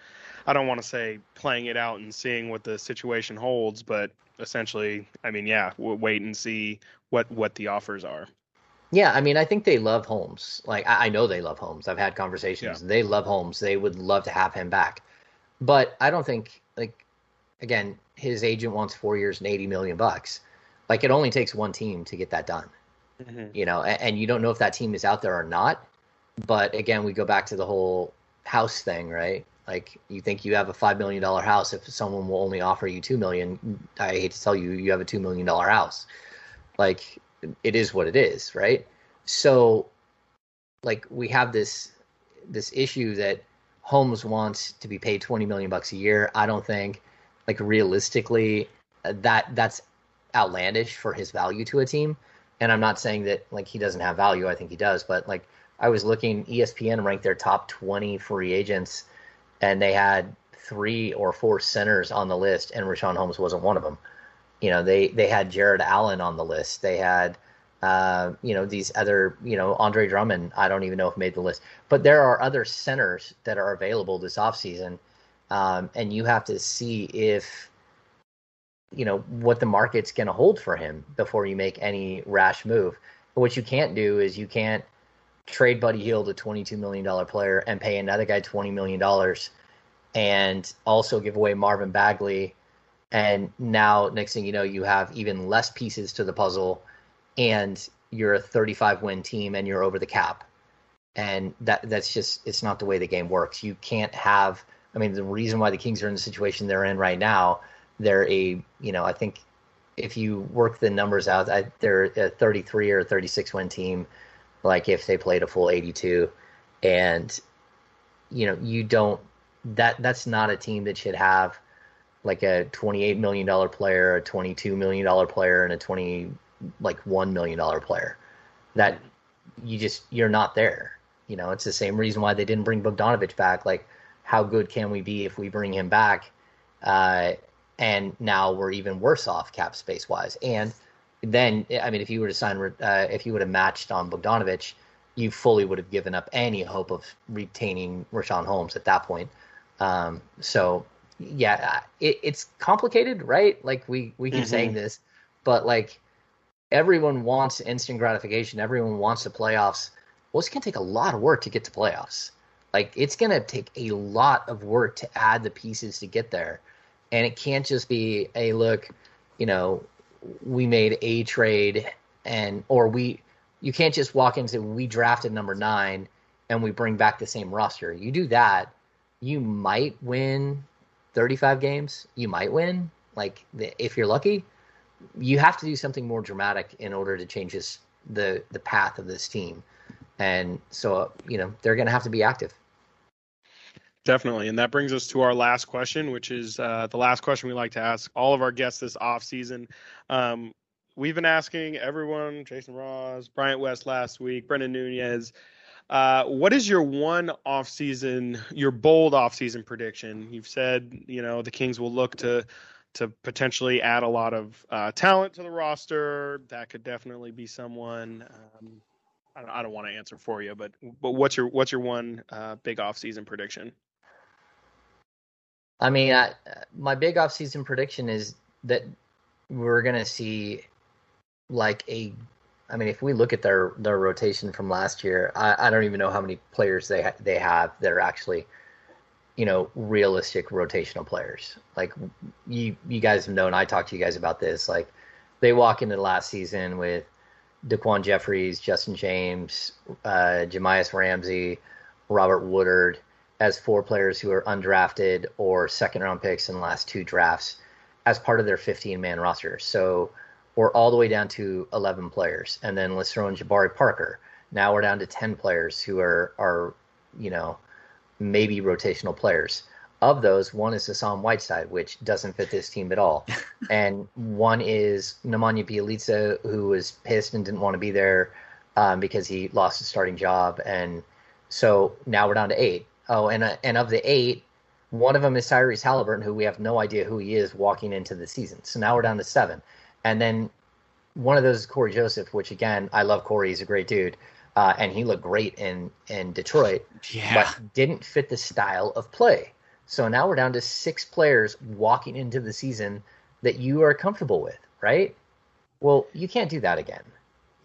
I don't want to say playing it out and seeing what the situation holds, but essentially, I mean, yeah, wait and see what what the offers are. Yeah, I mean, I think they love Holmes. Like, I, I know they love Holmes. I've had conversations. Yeah. They love Holmes. They would love to have him back. But I don't think, like, again, his agent wants four years and 80 million bucks. Like, it only takes one team to get that done. Mm-hmm. You know, and, and you don't know if that team is out there or not. But again, we go back to the whole house thing, right? Like, you think you have a $5 million house if someone will only offer you 2 million. I hate to tell you, you have a $2 million house. Like, it is what it is, right? So, like we have this this issue that Holmes wants to be paid twenty million bucks a year. I don't think, like realistically, uh, that that's outlandish for his value to a team. And I'm not saying that like he doesn't have value. I think he does, but like I was looking, ESPN ranked their top 20 free agents, and they had three or four centers on the list, and Richaun Holmes wasn't one of them you know they they had Jarrett Allen on the list. They had uh, you know these other you know Andre Drummond. I don't even know if made the list, but there are other centers that are available this offseason. Um, and you have to see if you know what the market's going to hold for him before you make any rash move. But what you can't do is you can't trade Buddy Hield, a $22 million player, and pay another guy $20 million and also give away Marvin Bagley and now next thing you know you have even less pieces to the puzzle and you're a 35 win team and you're over the cap. And that that's just it's not the way the game works. You can't have i mean the reason why the kings are in the situation they're in right now they're a you know i think if you work the numbers out they're a 33 or 36 win team like if they played a full 82 and you know you don't that that's not a team that should have like a $28 million player, a $22 million player, and a 20 like $1 million player. That you just, you're not there. You know, it's the same reason why they didn't bring Bogdanovich back. Like, how good can we be if we bring him back? Uh, and now we're even worse off cap space wise. And then, I mean, if you were to sign, uh, if you would have matched on Bogdanovich, you fully would have given up any hope of retaining Richaun Holmes at that point. Um, so yeah, it, it's complicated, right? Like we we keep mm-hmm. saying this, but like everyone wants instant gratification. Everyone wants the playoffs. Well, it's gonna take a lot of work to get to playoffs. Like it's gonna take a lot of work to add the pieces to get there, and it can't just be a look. You know, we made a trade and or we you can't just walk in and say we drafted number nine and we bring back the same roster. You do that, you might win 35 games. You might win, like if you're lucky. You have to do something more dramatic in order to change this, the the path of this team, and so you know they're going to have to be active. Definitely. And that brings us to our last question, which is uh, the last question we like to ask all of our guests this off season. Um, we've been asking everyone, Jason Ross, Bryant West last week, Brendan Nunez, uh, what is your one off-season, your bold off-season prediction? You've said, you know, the Kings will look to to potentially add a lot of uh, talent to the roster. That could definitely be someone. Um, I don't, I don't want to answer for you, but but what's your what's your one uh, big off-season prediction? I mean, I, my big off-season prediction is that we're gonna see like a I mean, if we look at their their rotation from last year, I, I don't even know how many players they ha- they have that are actually, you know, realistic rotational players. Like you you guys have known, I talked to you guys about this. Like they walk into last season with Daquan Jeffries, Justin James, uh, Jahmi'us Ramsey, Robert Woodard as four players who are undrafted or second round picks in the last two drafts as part of their 15 man roster. So we're all the way down to 11 players. And then let's throw in Jabari Parker. Now we're down to 10 players who are, are you know, maybe rotational players. Of those, one is Hassan Whiteside, which doesn't fit this team at all. and one is Nemanja Bjelica, who was pissed and didn't want to be there um, because he lost his starting job. And so now we're down to eight. Oh, and, uh, and of the eight, one of them is Tyrese Halliburton, who we have no idea who he is walking into the season. So now we're down to seven. And then one of those is Cory Joseph, which again, I love Cory. He's a great dude. Uh, and he looked great in, in Detroit, yeah. but didn't fit the style of play. So now we're down to six players walking into the season that you are comfortable with, right? Well, you can't do that again.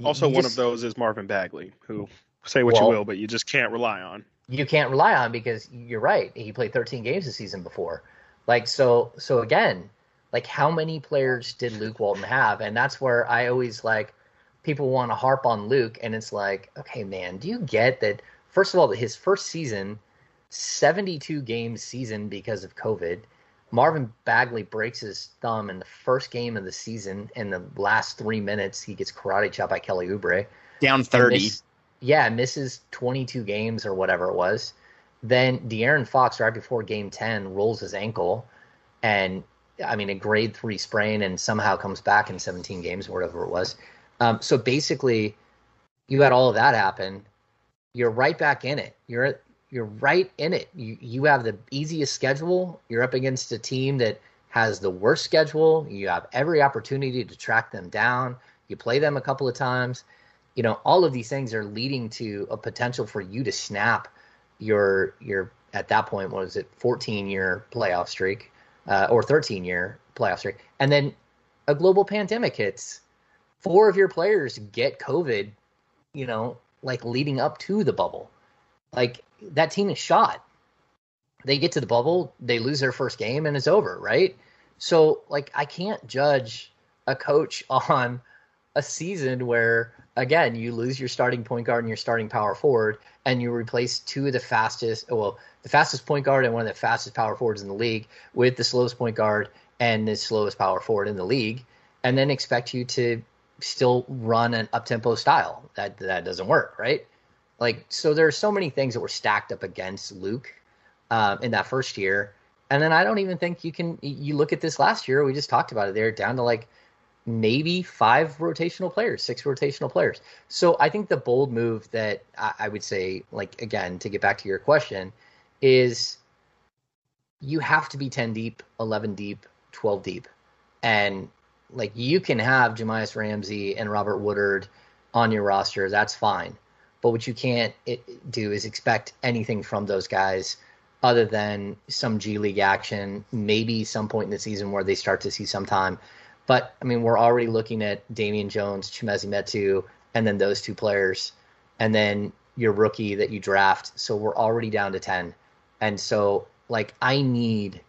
Also, you one just, of those is Marvin Bagley, who say what well, you will, but you just can't rely on. You can't rely on because you're right. He played 13 games this season before. Like so, so again, like how many players did Luke Walton have? And that's where I always like people want to harp on Luke, and it's like, okay, man, do you get that? First of all, his first season, 72 game season because of COVID. Marvin Bagley breaks his thumb in the first game of the season. In the last three minutes, he gets karate chopped by Kelly Oubre. Down 30. Miss, yeah, misses 22 games or whatever it was. Then De'Aaron Fox, right before game 10, rolls his ankle and I mean, a grade three sprain and somehow comes back in 17 games or whatever it was. Um, so basically, you had all of that happen. You're right back in it. You're you're right in it. You you have the easiest schedule. You're up against a team that has the worst schedule. You have every opportunity to track them down. You play them a couple of times. You know, all of these things are leading to a potential for you to snap your your at that point what was it 14 year playoff streak uh, or 13 year playoff streak, and then a global pandemic hits. Four of your players get COVID, you know, like leading up to the bubble. Like that team is shot. They get to the bubble, they lose their first game, and it's over, right? So, like, I can't judge a coach on a season where again you lose your starting point guard and your starting power forward and you replace two of the fastest well the fastest point guard and one of the fastest power forwards in the league with the slowest point guard and the slowest power forward in the league and then expect you to still run an up tempo style. That that doesn't work right? Like so there are so many things that were stacked up against luke um, in that first year. And then i don't even think you can you look at this last year we just talked about it they're down to like maybe five rotational players, six rotational players. So I think the bold move that I, I, would say, like again, to get back to your question, is you have to be 10 deep, 11 deep, 12 deep. And like you can have Jahmi'us Ramsey and Robert Woodard on your roster, that's fine. But what you can't do is expect anything from those guys other than some G League action, maybe some point in the season where they start to see some time but I mean, we're already looking at Damian Jones, Chimezie Metu, and then those two players, and then your rookie that you draft. So we're already down to ten. And so, like, I need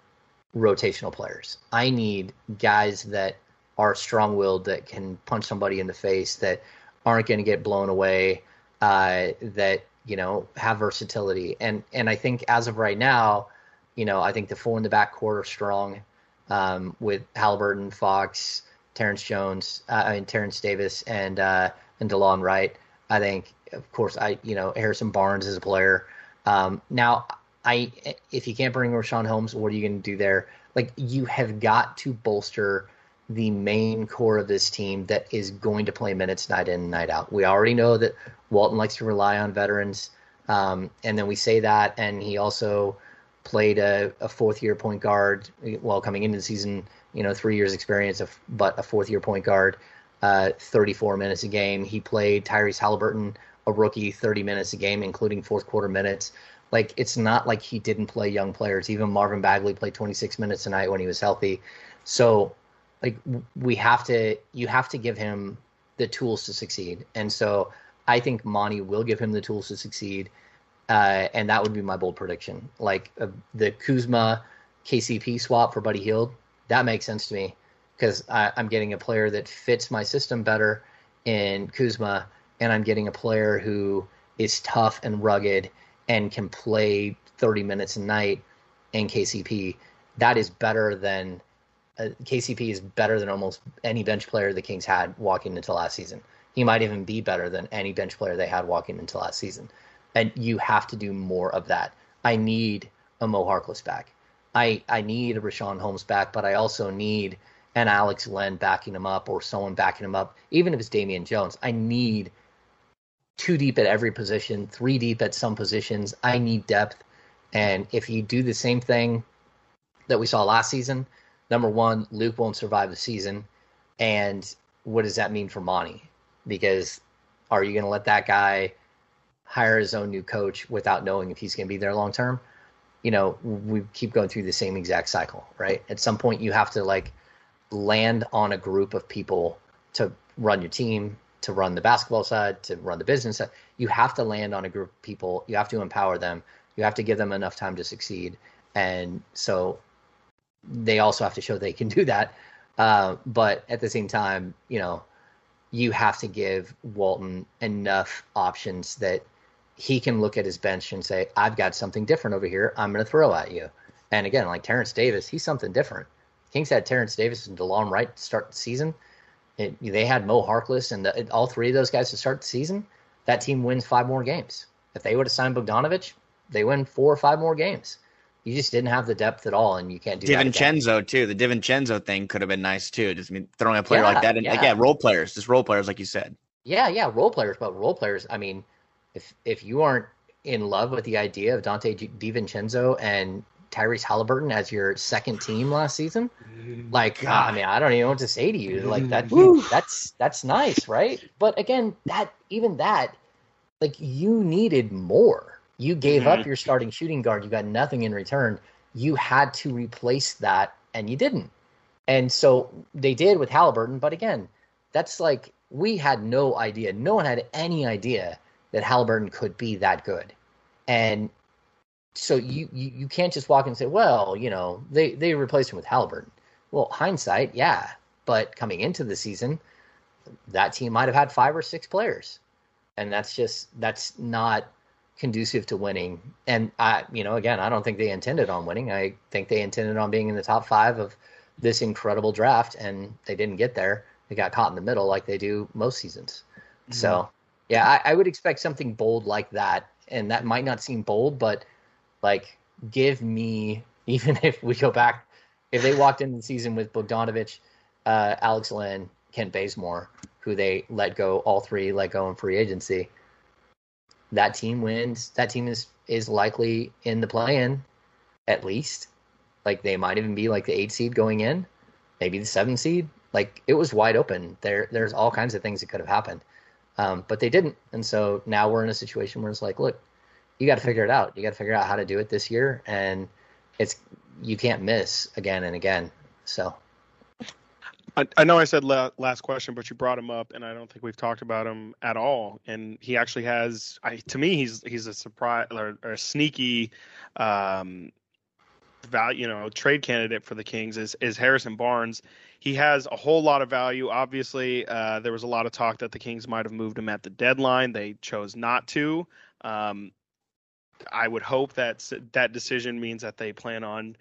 rotational players. I need guys that are strong willed, that can punch somebody in the face, that aren't going to get blown away, uh, that you know have versatility. And and I think as of right now, you know, I think the four in the back court are strong um, with Halliburton, Fox, Terrence Jones, uh, I mean Terrence Davis, and uh, and Delon Wright. I think, of course, I you know Harrison Barnes is a player. Um, now, I if you can't bring Richaun Holmes, what are you going to do there? Like you have got to bolster the main core of this team that is going to play minutes night in and night out. We already know that Walton likes to rely on veterans, um, and then we say that, and he also played a, a fourth year point guard while coming into the season. You know, three years experience, of, but a fourth year point guard, uh, 34 minutes a game. He played Tyrese Halliburton, a rookie, 30 minutes a game, including fourth quarter minutes. Like it's not like he didn't play young players. Even Marvin Bagley played 26 minutes a night when he was healthy. So like we have to you have to give him the tools to succeed. And so I think Monte will give him the tools to succeed. Uh, and that would be my bold prediction. Like uh, the Kuzma KCP swap for Buddy Hield, that makes sense to me because I'm getting a player that fits my system better in Kuzma, and I'm getting a player who is tough and rugged and can play 30 minutes a night in KCP. That is better than uh, KCP is better than almost any bench player the Kings had walking into last season. He might even be better than any bench player they had walking into last season. And you have to do more of that. I need a Mo Harkless back. I, I need a Richaun Holmes back, but I also need an Alex Len backing him up or someone backing him up, even if it's Damian Jones. I need two deep at every position, three deep at some positions. I need depth. And if you do the same thing that we saw last season, number one, Luke won't survive the season. And what does that mean for Monte? Because are you going to let that guy hire his own new coach without knowing if he's going to be there long term? You know, we keep going through the same exact cycle, right? At some point, you have to like land on a group of people to run your team, to run the basketball side, to run the business side. You have to land on a group of people. You have to empower them. You have to give them enough time to succeed. And so they also have to show they can do that. Uh, but at the same time, you know, you have to give Walton enough options that he can look at his bench and say, I've got something different over here. I'm going to throw at you. And again, like Terrence Davis, he's something different. Kings had Terrence Davis and DeLon Wright start the season. It, they had Mo Harkless and the, all three of those guys to start the season. That team wins five more games. If they would have signed Bogdanovich, they win four or five more games you just didn't have the depth at all, and you can't do that. DiVincenzo too. The DiVincenzo thing could have been nice too. Just I mean, throwing a player yeah, like that, and yeah. again, role players, just role players, like you said. Yeah, yeah, role players, but role players. I mean, if if you aren't in love with the idea of Donte DiVincenzo and Tyrese Halliburton as your second team last season, mm, like ah, God. I mean, I don't even know what to say to you. Mm. Like that, that's that's nice, right? But again, that even that, like you needed more you gave mm-hmm. up mm. your starting shooting guard. You got nothing in return. You had to replace that, and you didn't. And so they did with Halliburton. But again, that's like we had no idea. No one had any idea that Halliburton could be that good. And so you, you, you can't just walk and say, well, you know, they, they replaced him with Halliburton. Well, hindsight, yeah. But coming into the season, that team might have had five or six players. And that's just, that's not conducive to winning. And I, you know, again, I don't think they intended on winning. I think they intended on being in the top five of this incredible draft, and they didn't get there. They got caught in the middle like they do most seasons. Mm-hmm. So, yeah, I, I would expect something bold like that. And that might not seem bold, but like, give me, even if we go back, if they walked into the season with Bogdanovich, uh, Alex Len, Kent Bazemore, who they let go, all three let go in free agency that team wins. That team is is likely in the play-in, at least. Like they might even be like the eight seed going in, maybe the seven seed. Like it was wide open. There there's all kinds of things that could have happened, um, but they didn't. And so now we're in a situation where it's like, look, you got to figure it out. You got to figure out how to do it this year, and it's you can't miss again and again. So I, I know I said la- last question, but you brought him up, and I don't think we've talked about him at all. And he actually has, I, to me, he's he's a surprise or, or a sneaky um, value, you know, trade candidate for the Kings is is Harrison Barnes. He has a whole lot of value. Obviously, uh, there was a lot of talk that the Kings might have moved him at the deadline. They chose not to. Um, I would hope that that decision means that they plan on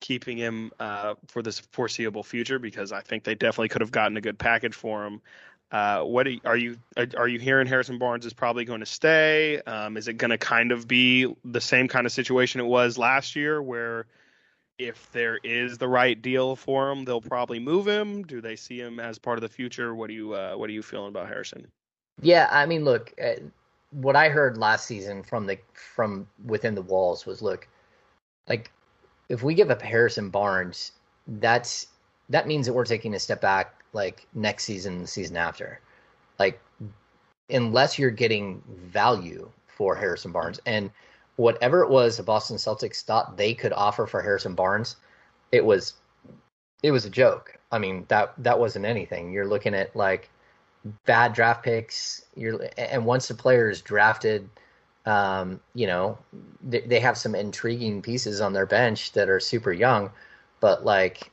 keeping him uh, for this foreseeable future because I think they definitely could have gotten a good package for him. Uh, what are you, are you hearing? Harrison Barnes is probably going to stay. Um, is it going to kind of be the same kind of situation it was last year, where if there is the right deal for him, they'll probably move him? Do they see him as part of the future? What do you uh, what are you feeling about Harrison? Yeah, I mean, look, uh, what I heard last season from the from within the walls was, look, like if we give up Harrison Barnes, that's that means that we're taking a step back like next season, the season after. Like unless you're getting value for Harrison Barnes and whatever it was the Boston Celtics thought they could offer for Harrison Barnes, it was it was a joke. I mean, that that wasn't anything. You're looking at like bad draft picks. You're and once the player is drafted, um, you know, they, they have some intriguing pieces on their bench that are super young, but like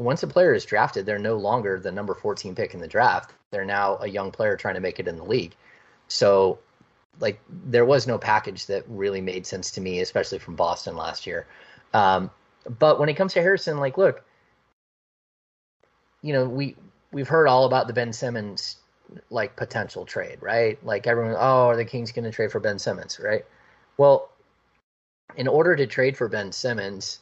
once a player is drafted, they're no longer the number 14 pick in the draft. They're now a young player trying to make it in the league. So, like, there was no package that really made sense to me, especially from Boston last year. Um, but when it comes to Harrison, like, look, you know, we we've heard all about the Ben Simmons like potential trade, right? Like everyone, oh, are the Kings going to trade for Ben Simmons, right? Well, in order to trade for Ben Simmons,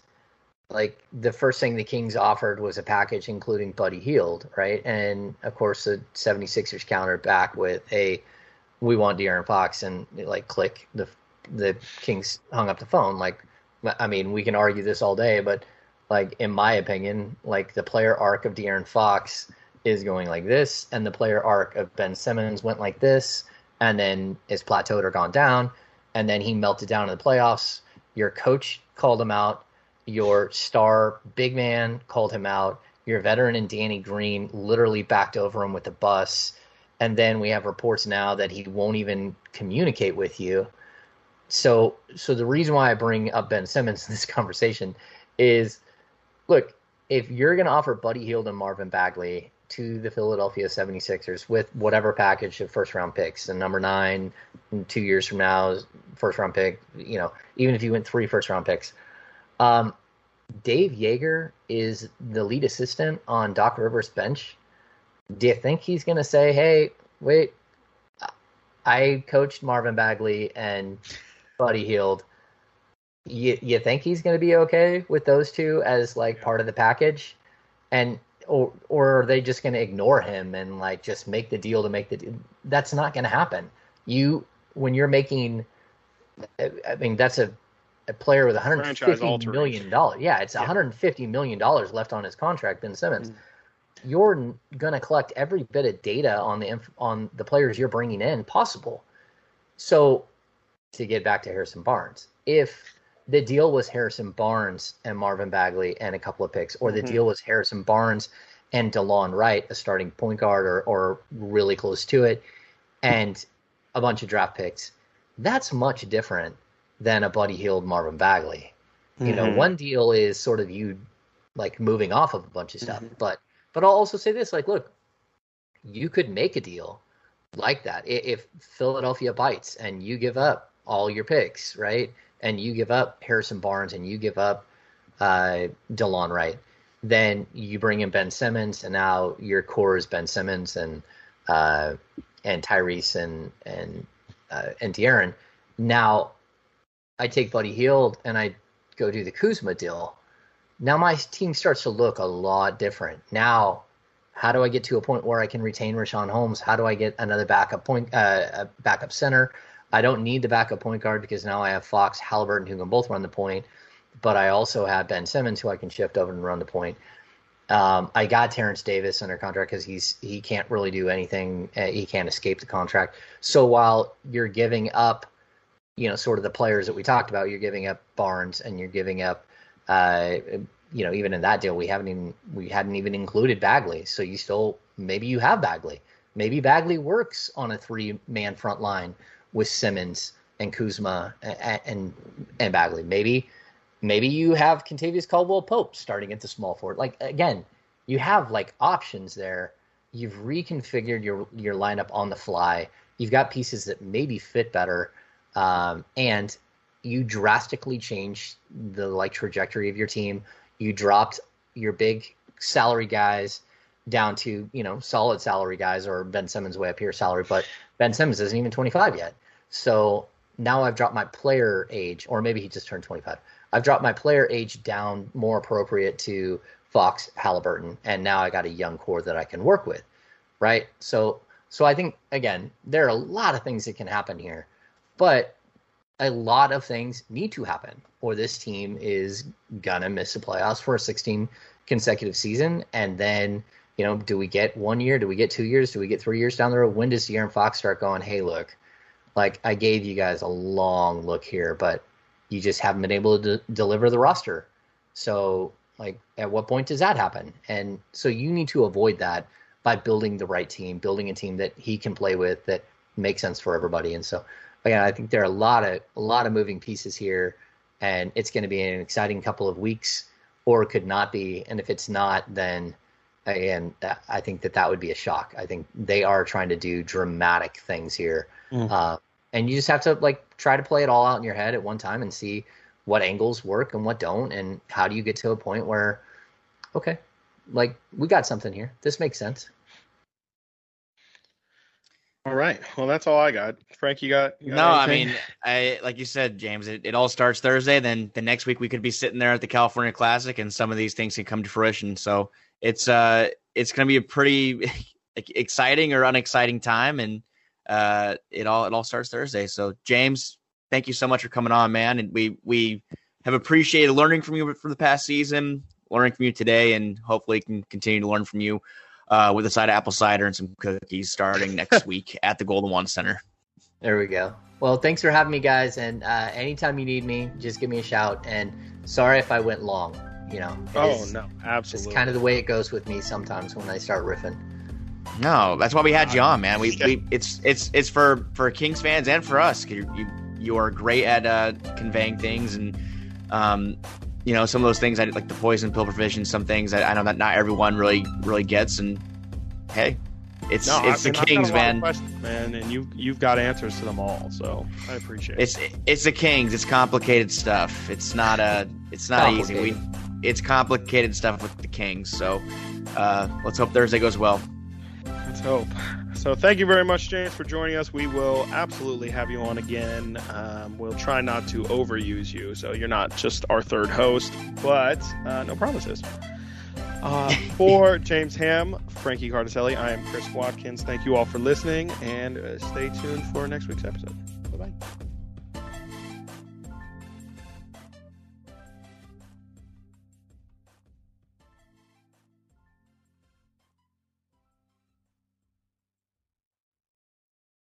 like the first thing the Kings offered was a package including Buddy Hield, right? And of course the 76ers countered back with a we want De'Aaron Fox and like click the the Kings hung up the phone. Like I mean, we can argue this all day, but like in my opinion, like the player arc of De'Aaron Fox is going like this, and the player arc of Ben Simmons went like this, and then is plateaued or gone down, and then he melted down in the playoffs. Your coach called him out your star big man called him out. Your veteran and Danny Green literally backed over him with the bus. And then we have reports now that he won't even communicate with you. So, so the reason why I bring up Ben Simmons in this conversation is, look, if you're going to offer Buddy Hield and Marvin Bagley to the Philadelphia 76ers with whatever package of first round picks, and number nine, two years from now, first round pick, you know, even if you went three first round picks, um, Dave Joerger is the lead assistant on Doc Rivers' bench. Do you think he's going to say, "Hey, wait, I coached Marvin Bagley and Buddy Hield. You, you think he's going to be okay with those two as like part of the package?" And or or are they just going to ignore him and like just make the deal to make the deal? That's not going to happen. You when you're making, I mean, that's a a player with 150 million dollars. Yeah, it's yeah. 150 million dollars left on his contract, Ben Simmons. Mm. You're going to collect every bit of data on the on the players you're bringing in possible. So, to get back to Harrison Barnes, if the deal was Harrison Barnes and Marvin Bagley and a couple of picks, or the mm-hmm. deal was Harrison Barnes and DeLon Wright, a starting point guard or, or really close to it, and a bunch of draft picks, that's much different than a Buddy Hield Marvin Bagley. You mm-hmm. know, one deal is sort of you like moving off of a bunch of stuff, mm-hmm. but but I'll also say this: like, look, you could make a deal like that if Philadelphia bites and you give up all your picks, right? And you give up Harrison Barnes and you give up uh, DeLon Wright, then you bring in Ben Simmons, and now your core is Ben Simmons and uh, and Tyrese and and uh, and De'Aaron. Now I take Buddy Hield and I go do the Kuzma deal, now my team starts to look a lot different. Now, how do I get to a point where I can retain Richaun Holmes? How do I get another backup point, uh, backup center? I don't need the backup point guard because now I have Fox, Halliburton, who can both run the point, but I also have Ben Simmons, who I can shift over and run the point. Um, I got Terrence Davis under contract because he's he can't really do anything. Uh, he can't escape the contract. So while you're giving up you know, sort of the players that we talked about. You're giving up Barnes and you're giving up, uh, you know, even in that deal, we haven't even we hadn't even included Bagley. So you still maybe you have Bagley. Maybe Bagley works on a three man front line with Simmons and Kuzma and, and and Bagley. Maybe maybe you have Kentavious Caldwell Pope starting at the small forward. Like again, you have like options there. You've reconfigured your your lineup on the fly. You've got pieces that maybe fit better, um, and you drastically change the like trajectory of your team. You dropped your big salary guys down to you know solid salary guys or Ben Simmons way up here salary, but Ben Simmons isn't even 25 yet. So now I've dropped my player age, or maybe he just turned 25. I've dropped my player age down more appropriate to Fox, Halliburton, and now I got a young core that I can work with, right? So, so I think again, there are a lot of things that can happen here, but a lot of things need to happen, or this team is gonna miss the playoffs for a 16 consecutive season, and then you know, do we get one year? Do we get two years? Do we get three years down the road? When does De'Aaron Fox start going, hey, look, like I gave you guys a long look here, but you just haven't been able to de- deliver the roster. So, like, at what point does that happen? And so you need to avoid that by building the right team, building a team that he can play with that makes sense for everybody. And so, again, I think there are a lot of a lot of moving pieces here, and it's going to be an exciting couple of weeks, or it could not be. And if it's not, then again, I think that that would be a shock. I think they are trying to do dramatic things here, mm. uh, and you just have to like try to play it all out in your head at one time and see what angles work and what don't, and how do you get to a point where, okay, like we got something here. This makes sense. All right. Well, that's all I got. Frank, you got? You got no, anything? I mean, I like you said, James. It, it all starts Thursday. Then the next week we could be sitting there at the California Classic, and some of these things can come to fruition. So it's uh it's going to be a pretty exciting or unexciting time, and uh, it all it all starts Thursday. So James, thank you so much for coming on, man, and we we have appreciated learning from you for the past season, learning from you today, and hopefully can continue to learn from you uh, with a side of apple cider and some cookies starting next week at the Golden One Center. There we go. Well, thanks for having me, guys. And uh, anytime you need me, just give me a shout. And sorry if I went long you know. Oh is, no, absolutely. It's kind of the way it goes with me sometimes when I start riffing. No, that's why we had you on, man. We, we it's it's it's for for Kings fans and for us. You you, you are great at uh, conveying things and um, you know some of those things I like the poison pill provision. Some things I, I know that not everyone really really gets. And hey, it's no, it's I mean, the Kings, man. man, and you you've got answers to them all, so I appreciate it's, it. It's it's the Kings. It's complicated stuff. It's not a it's not easy. We it's complicated stuff with the Kings. So uh, let's hope Thursday goes well. Let's hope. So thank you very much, James, for joining us. We will absolutely have you on again. Um, we'll try not to overuse you, so you're not just our third host, but uh, no promises. Uh, for James Ham, Frankie Cardicelli, I am Chris Watkins. Thank you all for listening, and uh, stay tuned for next week's episode. Bye bye.